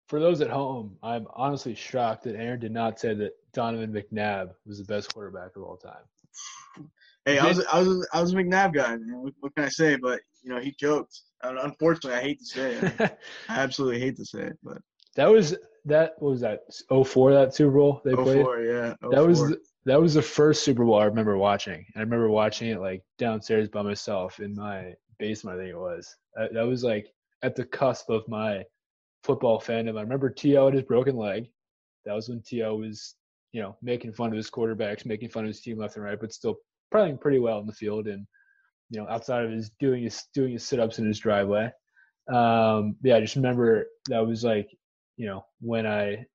For those at home, I'm honestly shocked that Aaron did not say that Donovan McNabb was the best quarterback of all time. Hey, I was I was I was a McNabb guy. Man. What, what, can I say? But you know, he joked. Unfortunately, I hate to say it. I absolutely hate to say it, but that was that what was that 04 that Super Bowl they 04, played. Yeah, 04. that was oh that was the first Super Bowl I remember watching. And I remember watching it like downstairs by myself in my basement. I think it was. Uh, that was like at the cusp of my football fandom. I remember T.O. had his broken leg. That was when T.O. was you know, making fun of his quarterbacks, making fun of his team left and right, but still playing pretty well in the field and you know, outside of his doing his doing his sit ups in his driveway. Um, yeah, I just remember that was like, you know, when I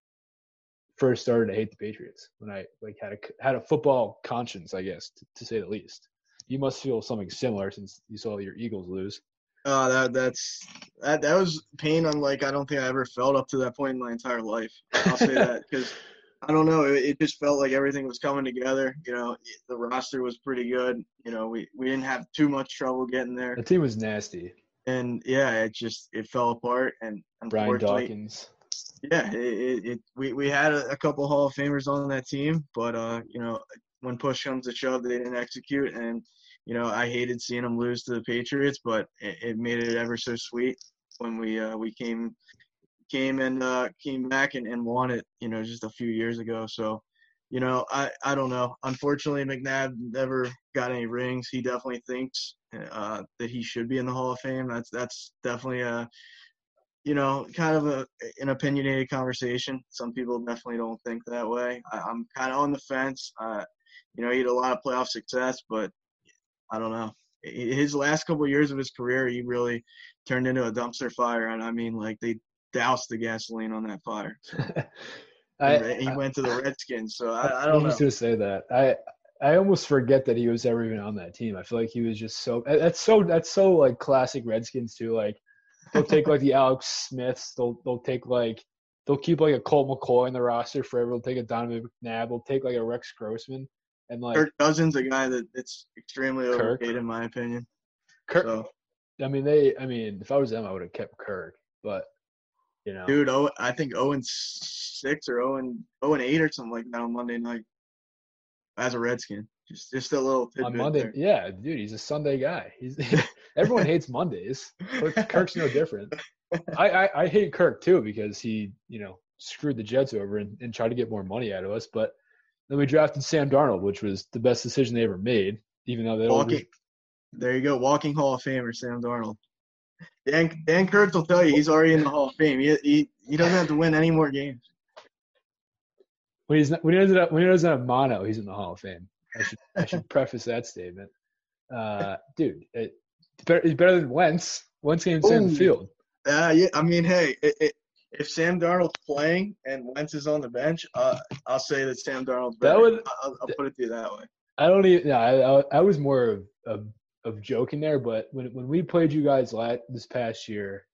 first started to hate the Patriots, when I like had a had a football conscience, I guess, to, to say the least. You must feel something similar since you saw your Eagles lose. Oh, that that's that that was pain unlike I don't think I ever felt up to that point in my entire life. I'll say that because I don't know. It, it, just felt like everything was coming together. You know, the roster was pretty good. You know, we, we didn't have too much trouble getting there. The team was nasty. And yeah, it just it fell apart. And Brian Dawkins. Yeah, it, it, it we we had a, a, couple Hall of Famers on that team, but uh, you know, when push comes to shove, they didn't execute. And you know, I hated seeing them lose to the Patriots, but it, it made it ever so sweet when we uh, we came came and uh, came back and, and won it, you know, just a few years ago. So, you know, I, I don't know. Unfortunately, McNabb never got any rings. He definitely thinks uh, that he should be in the Hall of Fame. That's that's definitely a, you know, kind of a an opinionated conversation. Some people definitely don't think that way. I, am kind of on the fence. Uh, you know, he had a lot of playoff success, but I don't know. His last couple of years of his career, he really turned into a dumpster fire. And I mean, like they doused the gasoline on that fire. I, he went to the Redskins. So I, I don't I was going to say that. I I almost forget that he was ever even on that team. I feel like he was just so. That's so. That's so like classic Redskins too. Like they'll take like the Alex Smiths. They'll they'll take like they'll keep like a Colt McCoy in the roster forever. They'll take a Donovan McNabb. They'll take like a Rex Grossman. And like Kirk Cousins, a guy that it's extremely overpaid in my opinion. Kirk. So. I mean, they. I mean, if I was them, I would have kept Kirk. But you know, dude, oh, I think zero and six or zero and zero and eight or something like that on Monday night as a Redskin. Just just a little on Monday. There. Yeah, dude, he's a Sunday guy. He's everyone hates Mondays. Kirk's no different. I, I, I hate Kirk too because he you know screwed the Jets over and, and tried to get more money out of us. But then we drafted Sam Darnold, which was the best decision they ever made, even though they walking. There you go, walking Hall of Famer Sam Darnold. Dan Dan Kurtz will tell you he's already in the Hall of Fame. He he, he doesn't have to win any more games. When he's not, when he doesn't when he doesn't have mono, he's in the Hall of Fame. I should I should preface that statement. Uh, dude, it, it's better, it's better than Wentz. Wentz stay in the field. Uh, yeah, I mean, hey, it, it, if Sam Darnold's playing and Wentz is on the bench, uh, I'll say that Sam Darnold's better. That would, I'll, I'll put it to you that way. I don't even. Yeah, I, I, was more of, of, of joking there, but when when we played you guys last this past year,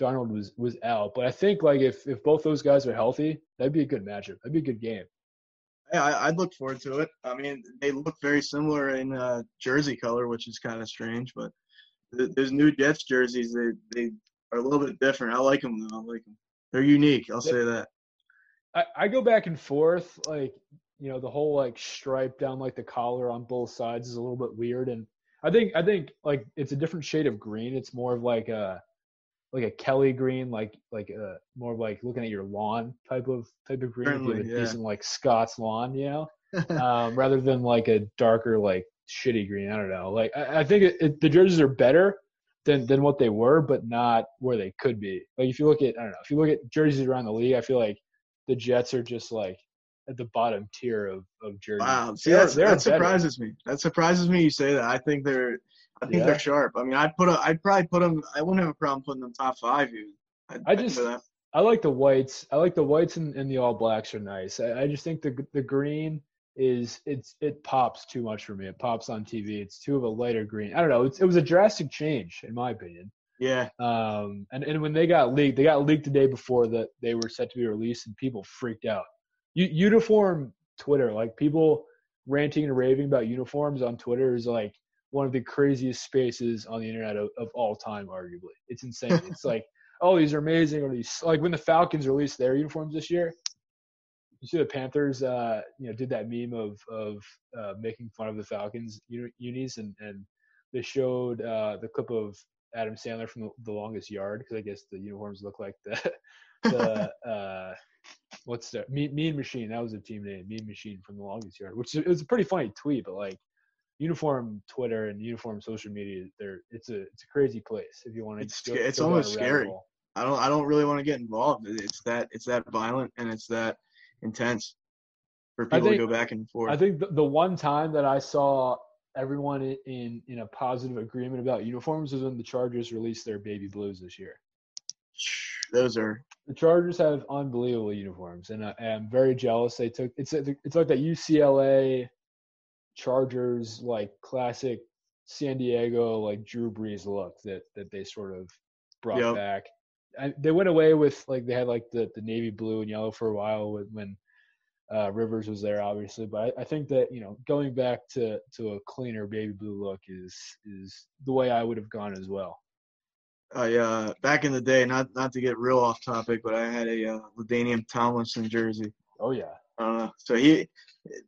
Darnold was was out. But I think like if if both those guys are healthy, that'd be a good matchup. That'd be a good game. Yeah, I, would look forward to it. I mean, they look very similar in uh, jersey color, which is kind of strange. But th- there's new Jets jerseys. They they are a little bit different. I like them though. I like them. They're unique. I'll say that. I, I go back and forth. Like you know, the whole like stripe down like the collar on both sides is a little bit weird, and I think I think like it's a different shade of green. It's more of like a like a Kelly green, like like a uh, more like looking at your lawn type of type of green. Certainly, have a yeah. decent like Scott's lawn, you know, um, rather than like a darker like shitty green. I don't know. Like I, I think it, it, the jerseys are better than than what they were, but not where they could be. Like if you look at I don't know if you look at jerseys around the league, I feel like the Jets are just like at the bottom tier of of jerseys. Wow, see they're, they're that surprises me. That surprises me. You say that. I think they're I think yeah. they're sharp. I mean, I'd put a, I'd probably put them. I wouldn't have a problem putting them top five. Even. I'd, i just, I like the whites. I like the whites and, and the all blacks are nice. I, I, just think the the green is it's it pops too much for me. It pops on TV. It's too of a lighter green. I don't know. It's, it was a drastic change in my opinion. Yeah. Um. And and when they got leaked, they got leaked the day before that they were set to be released, and people freaked out. U- uniform Twitter, like people ranting and raving about uniforms on Twitter is like one of the craziest spaces on the internet of, of all time, arguably. It's insane. it's like, oh, these are amazing. Or these like when the Falcons released their uniforms this year. You see the Panthers, uh, you know, did that meme of of uh, making fun of the Falcons unis, and and they showed uh, the clip of Adam Sandler from the, the Longest Yard because I guess the uniforms look like the the uh, what's the mean, mean Machine. That was a team name, Mean Machine from the Longest Yard, which it was a pretty funny tweet, but like uniform Twitter and uniform social media, there it's a it's a crazy place if you want to. It's go, it's go almost scary. I don't I don't really want to get involved. It's that it's that violent and it's that intense for people think, to go back and forth. I think the, the one time that I saw everyone in in a positive agreement about uniforms was when the Chargers released their baby blues this year. Those are the Chargers have unbelievable uniforms, and I am very jealous. They took it's it's like that UCLA Chargers like classic San Diego like Drew Brees look that that they sort of brought yep. back. I, they went away with like they had like the the navy blue and yellow for a while when, when uh, Rivers was there, obviously. But I, I, think that you know going back to to a cleaner baby blue look is is the way I would have gone as well. I uh, back in the day, not not to get real off topic, but I had a uh, LaDainian Tomlinson jersey. Oh yeah. Uh, so he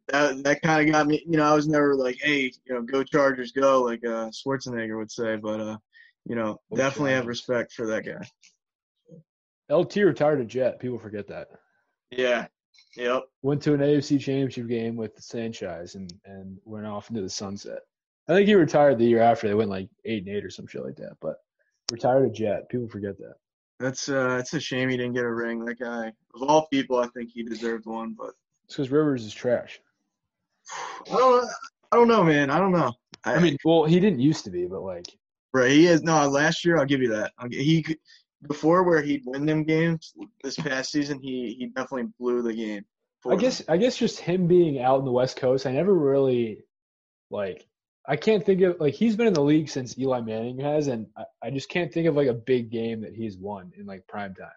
that that kind of got me. You know, I was never like, hey, you know, go Chargers, go, like uh, Schwarzenegger would say. But uh, you know, okay. definitely have respect for that guy. LT retired a Jet. People forget that. Yeah. Yep. Went to an AFC Championship game with the Sanchez and and went off into the sunset. I think he retired the year after. They went like eight and eight or some shit like that. But retired a Jet. People forget that. That's uh, it's a shame he didn't get a ring. That guy, of all people, I think he deserved one, but it's because Rivers is trash. I don't. I don't know, man. I don't know. I, I mean, well, he didn't used to be, but like, right? He is. No, last year I'll give you that. He before where he'd win them games. This past season, he he definitely blew the game. I guess I guess just him being out in the West Coast, I never really like. I can't think of like he's been in the league since Eli Manning has, and I, I just can't think of like a big game that he's won in like prime time.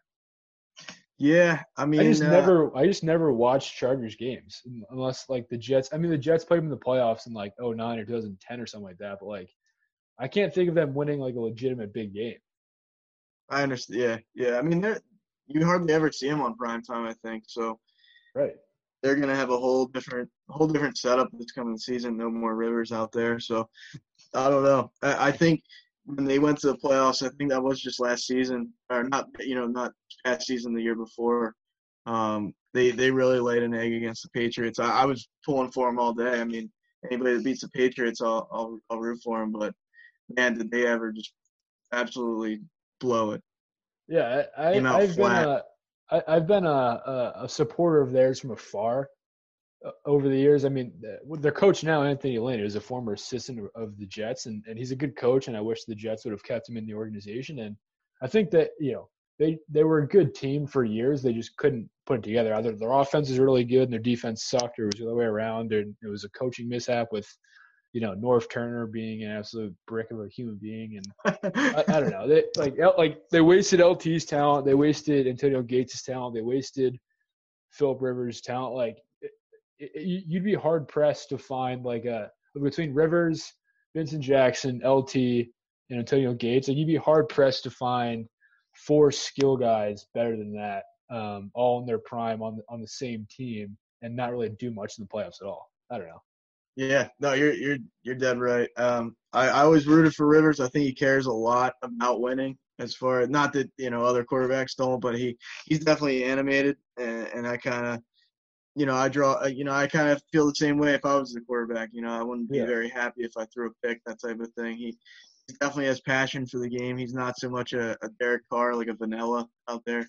Yeah, I mean, I just uh, never, I just never watched Chargers games unless like the Jets. I mean, the Jets played them in the playoffs in like 09 or 2010 or something like that. But like, I can't think of them winning like a legitimate big game. I understand. Yeah, yeah. I mean, they're you hardly ever see them on prime time. I think so. Right. They're gonna have a whole different, whole different setup this coming season. No more Rivers out there, so I don't know. I, I think when they went to the playoffs, I think that was just last season, or not, you know, not past season, the year before. Um, they they really laid an egg against the Patriots. I, I was pulling for them all day. I mean, anybody that beats the Patriots, I'll I'll, I'll root for them. But man, did they ever just absolutely blow it? Yeah, I, out I've been a, I, I've been a, a, a supporter of theirs from afar uh, over the years. I mean, their coach now, Anthony Lynn, is a former assistant of- of the Jets, and, and he's a good coach. And I wish the Jets would have kept him in the organization. And I think that you know they they were a good team for years. They just couldn't put it together. Either their offense is really good and their defense sucked, or it was the other way around. And it was a coaching mishap with you know Norv Turner being an absolute brick of a human being, and I, I don't know. They like like they wasted LT's talent. They wasted Antonio Gates' talent. They wasted Philip Rivers' talent. Like it, it, you- you'd be hard pressed to find like a between Rivers, Vincent Jackson, LT, and Antonio Gates. Like you'd be hard pressed to find four skill guys better than that, um, all in their prime on the, on the same team, and not really do much in the playoffs at all. I don't know. Yeah, no, you're you're you're dead right. Um, I, I always rooted for Rivers. I think he cares a lot about winning. As far as not that you know other quarterbacks don't, but he he's definitely animated, and, and I kind of, you know, I draw, uh, you know, I kind of feel the same way if I was the quarterback. You know, I wouldn't be Yeah. very happy if I threw a pick, that type of thing. He, he definitely has passion for the game. He's not so much a, a Derek Carr like a vanilla out there.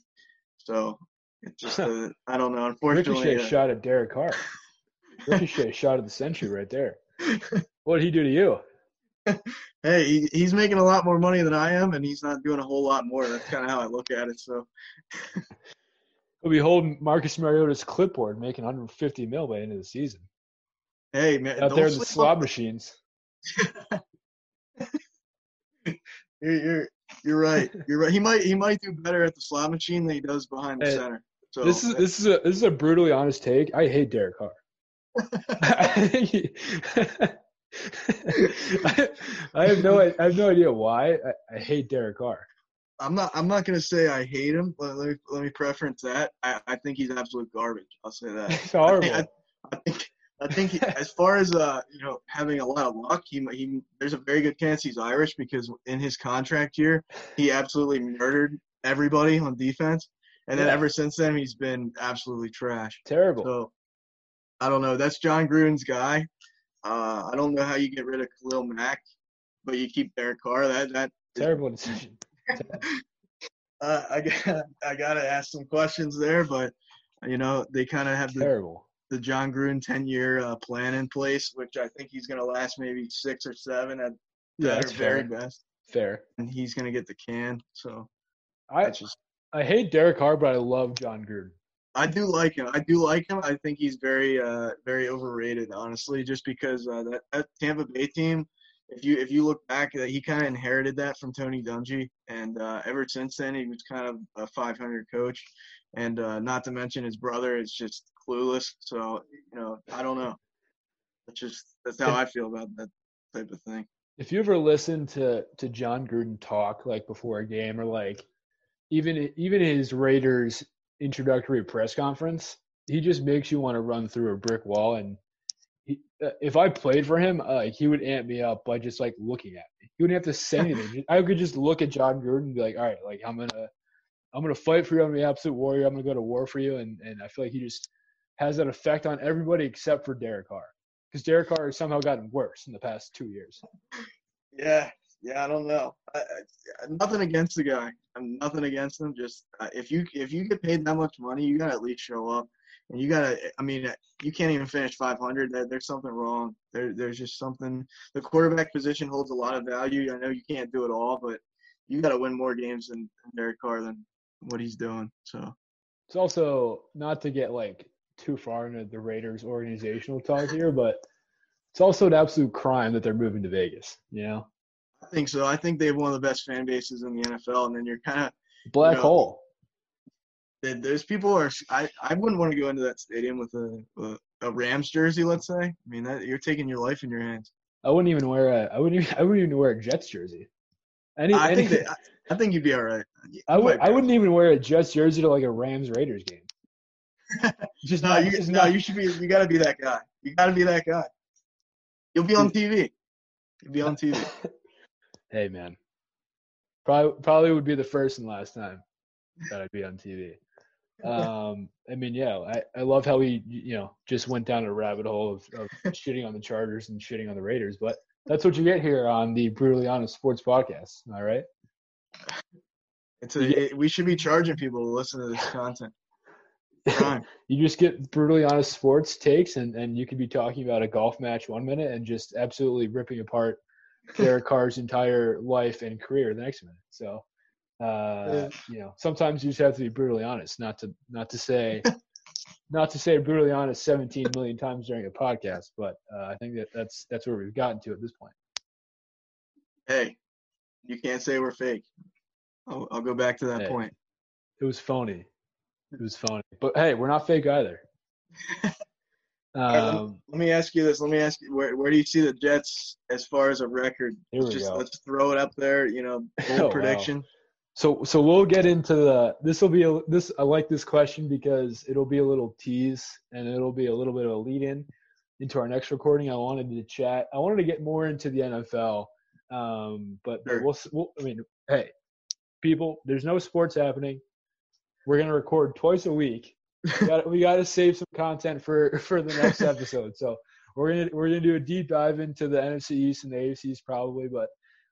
So it's just I don't know. Unfortunately, Ricochet uh, shot at Derek Carr. Ricochet shot of the century right there. What did he do to you? hey, he, he's making a lot more money than I am, and he's not doing a whole lot more. That's kind of how I look at it. So, He'll be holding Marcus Mariota's clipboard, making 150 mil by the end of the season. hey, man, Out there in the slot machines. You're, you're you're right. You're right. He might he might do better at the slot machine than he does behind the Hey, center. So This is this is a this is a brutally honest take. I hate Derek Carr. I, think he- I, I have no I have no idea why. I, I hate Derek Carr. I'm not I'm not gonna say I hate him. Let, let me let me preference that. I, I think he's absolute garbage. I'll say that. It's horrible. I, I think I think he, as far as uh you know having a lot of luck, he he there's a very good chance he's Irish because in his contract year he absolutely murdered everybody on defense, and then Yeah. ever since then he's been absolutely trash. Terrible. So I don't know. That's John Gruden's guy. Uh, I don't know how you get rid of Khalil Mack, but you keep Derek Carr. That that Terrible decision. uh, I got I gotta ask some questions there, but you know they kind of have the Terrible. the John Gruden 10 year uh, plan in place, which I think he's going to last maybe six or seven at Yeah, at that's very fair. best. Fair. And he's going to get the can. So I just, I hate Derek Carr, but I love John Gruden. I do like him. I do like him. I think he's very, uh, very overrated, honestly, just because uh, that, that Tampa Bay team, if you if you look back, uh, he kind of inherited that from Tony Dungy, and uh, ever since then he was kind of a 500 coach, and uh, not to mention his brother is just clueless. So you know, I don't know. That's just that's how I feel about that type of thing. if you ever listen to to John Gruden talk like before a game or like even even his Raiders introductory press conference, he just makes you want to run through a brick wall. And he, uh, if I played for him, uh, he would amp me up by just like looking at me. He wouldn't have to say anything. I could just look at John Gruden and be like, all right, like I'm gonna I'm gonna fight for you. I'm gonna be absolute warrior. I'm gonna go to war for you. And and I feel like he just has that effect on everybody except for Derek Carr. Because Derek Carr has somehow gotten worse in the past two years. Yeah, yeah, I don't know. I, I, nothing against the guy. I'm nothing against them. Just uh, if you if you get paid that much money, you gotta at least show up. And you gotta. I mean, uh, you can't even finish 500. There, there's something wrong. There, there's just something. The quarterback position holds a lot of value. I know you can't do it all, but you got to win more games than Derek Carr than what he's doing. So it's also not to get like too far into the Raiders organizational talk here, but it's also an absolute crime that they're moving to Vegas. You know. Think so. I think they have one of the best fan bases in the NFL, and then you're kind of black you know, hole. There's people are. I I wouldn't want to go into that stadium with a a, a Rams jersey. Let's say. I mean, that you're taking your life in your hands. I wouldn't even wear a. I wouldn't. Even, I wouldn't even wear a Jets jersey. Any, I any, think that, I think you'd be all right. You I would. I wouldn't even wear a Jets jersey to like a Rams Raiders game. just no, not, you, just no, not. you should be. You got to be that guy. You got to be that guy. You'll be on TV. You'll be on TV. hey man, probably probably would be the first and last time that I'd be on TV. Um, I mean, yeah, I, I love how he you know just went down a rabbit hole of, of shitting on the Chargers and shitting on the Raiders, but that's what you get here on the Brutally Honest Sports Podcast. All right. It's a, it, we should be charging people to listen to this content. you just get brutally honest sports takes, and, and you could be talking about a golf match one minute and just absolutely ripping apart Derek Carr's entire life and career the next minute. So, uh, you know, sometimes you just have to be brutally honest, not to not to say not to say brutally honest 17 million times during a podcast, but uh, I think that that's that's where we've gotten to at this point. Hey, you can't say we're fake. I'll, I'll go back to that hey, point. It was phony. It was phony. But hey, we're not fake either. um, let me ask you this. Let me ask you where where do you see the Jets as far as a record? Here we Just go. let's throw it up there. You know, bold oh, prediction. Wow. So so we'll get into the. This will be a this. I like this question because it'll be a little tease and it'll be a little bit of a lead in into our next recording. I wanted to chat. I wanted to get more into the NFL. Um, but sure. we'll, we'll. I mean, hey, people, there's no sports happening we're gonna record twice a week. We got we got to save some content for for the next episode. So we're gonna we're gonna do a deep dive into the NFC East and the AFCs probably, but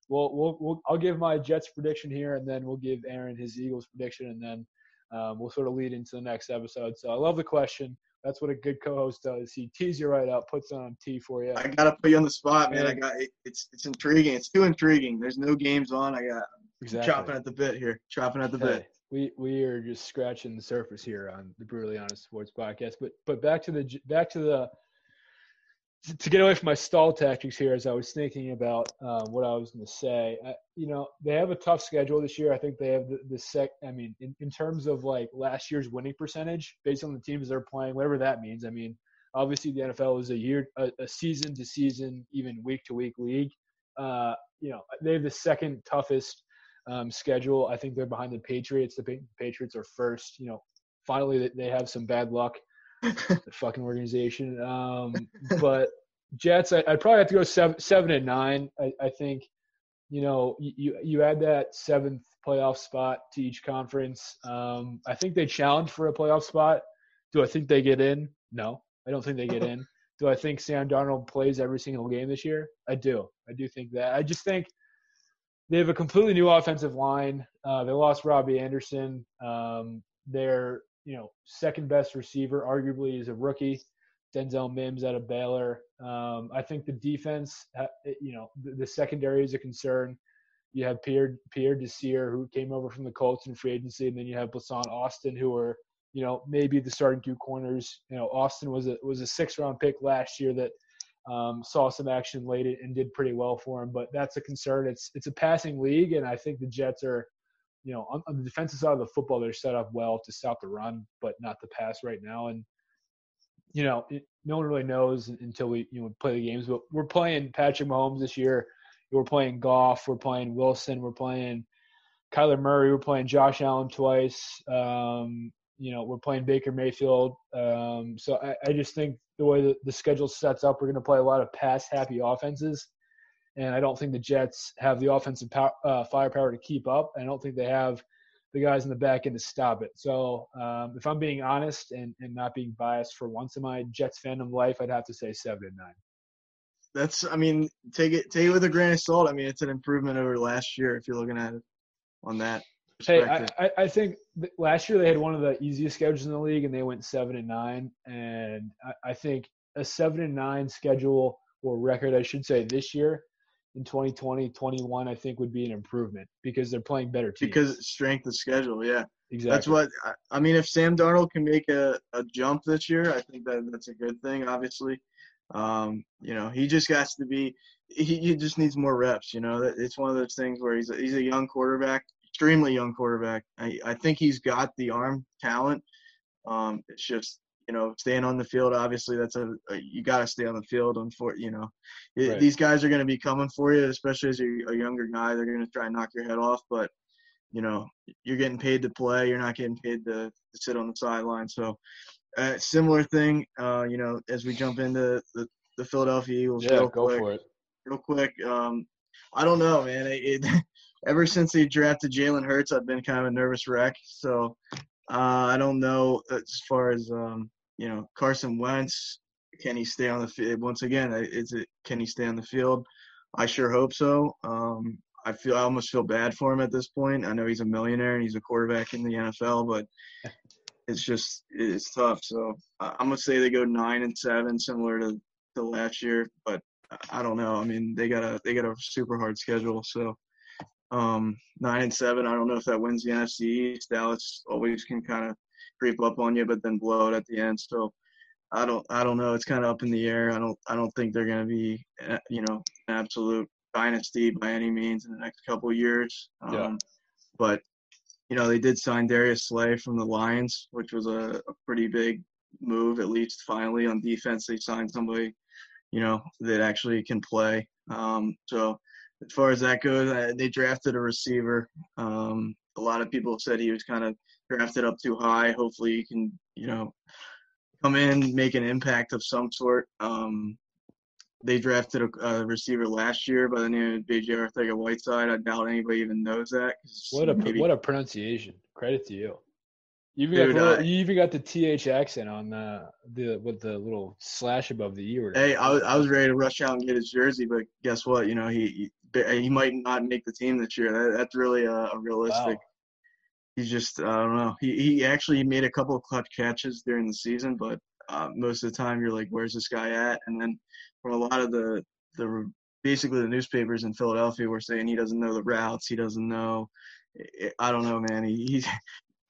we'll we'll, we'll I'll give my Jets prediction here, and then we'll give Aaron his Eagles prediction, and then um, we'll sort of lead into the next episode. So I love the question. That's what a good co-host does. He tees you right up, puts on T for you. I gotta put you on the spot, man. I got it, it's it's intriguing. It's too intriguing. There's no games on. I got exactly. chopping at the bit here. Chopping at the hey, bit we we are just scratching the surface here on the brutally honest sports podcast but but back to the back to the to get away from my stall tactics here as i was thinking about um, what i was going to say I, you know they have a tough schedule this year. I think they have the, the sec i mean in, in terms of like last year's winning percentage based on the teams they're playing whatever that means i mean obviously the nfl is a year a, a season to season even week to week league. Uh, you know they have the second toughest um, schedule. I think they're behind the Patriots. The Patriots are first. You know, finally they have some bad luck. the fucking organization. Um, but Jets, I, would probably have to go seven, seven and nine. I, I think, you know, you you add that seventh playoff spot to each conference. Um, I think they challenge for a playoff spot. Do I think they get in? No, I don't think they get in. Do I think Sam Darnold plays every single game this year? I do. I do think that. I just think they have a completely new offensive line. Uh, they lost Robbie Anderson. Um, their you know second best receiver, arguably, is a rookie, Denzel Mims out of Baylor. Um, I think the defense, you know, the, the, secondary is a concern. You have Pierre Pierre Desir, who came over from the Colts in free agency, and then you have Blessuan Austin, who are you know maybe the starting two corners. You know, Austin was a was a six round pick last year that um, saw some action late and did pretty well for him, but that's a concern. It's it's a passing league, and I think the Jets are, you know, on, on the defensive side of the football, they're set up well to stop the run, but not the pass right now. And you know, it, no one really knows until we you know play the games. But we're playing Patrick Mahomes this year. We're playing Goff. We're playing Wilson. We're playing Kyler Murray. We're playing Josh Allen twice. Um, you know, we're playing Baker Mayfield. Um, so I, I, just think the way that the schedule sets up, we're going to play a lot of pass happy offenses. And I don't think the Jets have the offensive power, uh, firepower to keep up. I don't think they have the guys in the back end to stop it. So um, if I'm being honest and, and not being biased for once in my Jets fandom life, I'd have to say seven and nine. That's, I mean, take it take it with a grain of salt. I mean, it's an improvement over last year if you're looking at it on that. Hey, I, I think last year they had one of the easiest schedules in the league, and they went seven and nine. And I, I think a seven and nine schedule or record, I should say, this year in 2020, 21, I think would be an improvement because they're playing better teams. Because strength of schedule, yeah. Exactly. That's what I mean. If Sam Darnold can make a, a jump this year, I think that that's a good thing. Obviously, um, you know, he just has to be. He, he just needs more reps. You know, it's one of those things where he's a, he's a young quarterback, extremely young quarterback. I I think he's got the arm talent. Um, it's just you know staying on the field. Obviously, that's a, a you got to stay on the field. For you know, it, right. these guys are going to be coming for you, especially as you're a younger guy. They're going to try and knock your head off, but you know you're getting paid to play you're not getting paid to, to sit on the sideline so uh, similar thing uh, you know as we jump into the, the philadelphia eagles yeah go quick, for it real quick um, i don't know man it, it, ever since they drafted jalen hurts i've been kind of a nervous wreck so uh, i don't know as far as um, you know carson wentz can he stay on the field once again is it can he stay on the field i sure hope so um, I feel I almost feel bad for him at this point. I know he's a millionaire and he's a quarterback in the NFL, but it's just it's tough. So I'm gonna say they go nine and seven, similar to the last year. But I don't know. I mean, they got a they got a super hard schedule. So um, nine and seven. I don't know if that wins the NFC East. Dallas always can kind of creep up on you, but then blow it at the end. So I don't I don't know. It's kind of up in the air. I don't I don't think they're gonna be eh, you know an absolute dynasty by any means in the next couple years. Um, yeah. But you know, they did sign Darius Slay from the Lions, which was a, a, pretty big move. At least finally on defense, they signed somebody, you know, that actually can play. Um, so as far as that goes, uh, they drafted a receiver. Um, a lot of people said he was kind of drafted up too high. Hopefully, he can, you know, come in, make an impact of some sort. Um, they drafted a, a, receiver last year by the name of B.J. Arcega-Whiteside. I doubt anybody even knows that. What a maybe, what a pronunciation! Credit to you. You even, Dude, got the, uh, you even got the th accent on the the with the little slash above the e. Hey, I was, I was ready to rush out and get his jersey, but guess what? You know he he, he might not make the team this year. That, that's really a, a realistic. Wow. He's just I don't know. He he actually made a couple of clutch catches during the season, but uh, most of the time you're like, where's this guy at? And then from a lot of the the basically the newspapers in Philadelphia were saying he doesn't know the routes, he doesn't know. I don't know, man. He, he's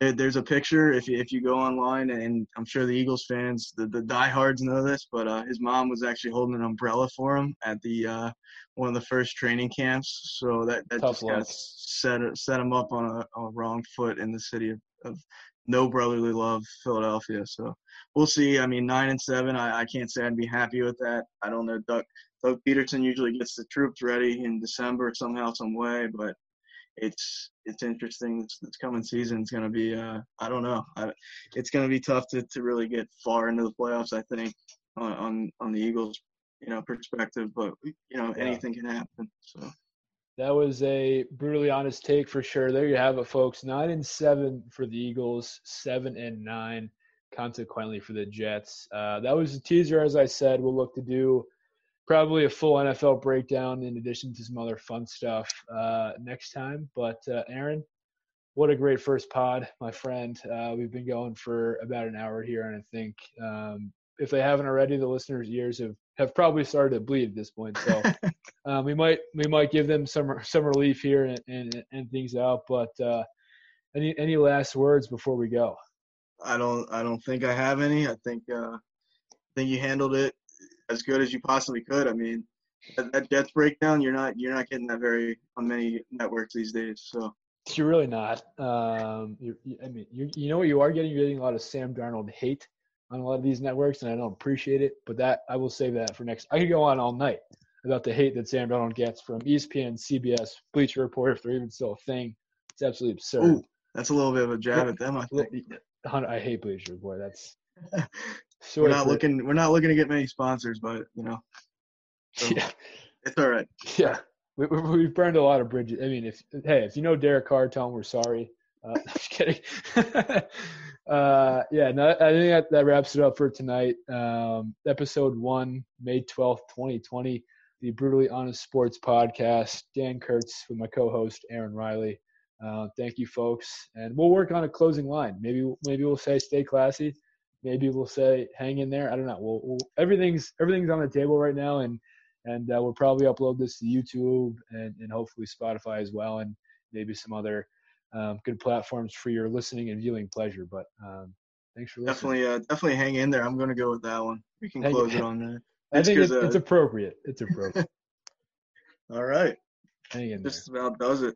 there's a picture if you, if you go online and I'm sure the Eagles fans the, the diehards know this but uh, his mom was actually holding an umbrella for him at the uh, one of the first training camps so that, that just kind of set set him up on a, a, wrong foot in the city of, of no brotherly love Philadelphia so we'll see. I mean, nine and seven, I, I can't say I'd be happy with that. I don't know. Doug, Doug Pederson usually gets the troops ready in December somehow, some way, but it's it's interesting. This, this coming season is going to be, uh, I don't know. I, it's going to be tough to, to really get far into the playoffs. I think on on, on the Eagles, you know, perspective, but you know, yeah. anything can happen. So. That was a brutally honest take for sure. There you have it, folks. Nine and seven for the Eagles, seven and nine consequently for the Jets. Uh, that was a teaser, as I said. We'll look to do probably a full NFL breakdown in addition to some other fun stuff uh, next time. But uh, Aaron, what a great first pod, my friend. Uh, we've been going for about an hour here, and I think um, if they haven't already, the listeners' ears have, have probably started to bleed at this point. So um, we might we might give them some some relief here and and, and things out. But uh, any any last words before we go? I don't I don't think I have any. I think uh, I think you handled it as good as you possibly could. I mean, that, that Jets breakdown, you're not you're not getting that very on many networks these days. So you're really not. Um, I mean, you you know what you are getting? You're getting a lot of Sam Darnold hate on a lot of these networks, and I don't appreciate it. But that I will save that for next. I could go on all night about the hate that Sam Darnold gets from ESPN, CBS, Bleacher Report, if they're even still a thing. It's absolutely absurd. Ooh, that's a little bit of a jab at them, I think. I hate Bleacher Boy. That's we're not looking. We're not looking to get many sponsors, but you know, so yeah, it's all right. Yeah, we, we, have burned a lot of bridges. I mean, if hey, if you know Derek Carr, tell him we're sorry. Uh, just kidding. uh, yeah, no, I think that, that wraps it up for tonight. Um, episode one, May twelfth, twenty twenty, the Brutally Honest Sports Podcast. Dan Kurtz with my co-host Aaron Riley. Uh, thank you, folks, and we'll work on a closing line. Maybe maybe we'll say stay classy. Maybe we'll say hang in there. I don't know. We'll, we'll, everything's everything's on the table right now, and and uh, we'll probably upload this to YouTube and, and hopefully Spotify as well, and maybe some other um, good platforms for your listening and viewing pleasure. But um, thanks for listening. Definitely, uh, definitely hang in there. I'm going to go with that one. We can Hang- close it on that. I think it's, uh, it's appropriate. It's appropriate. all right. Hang in there. Just about does it.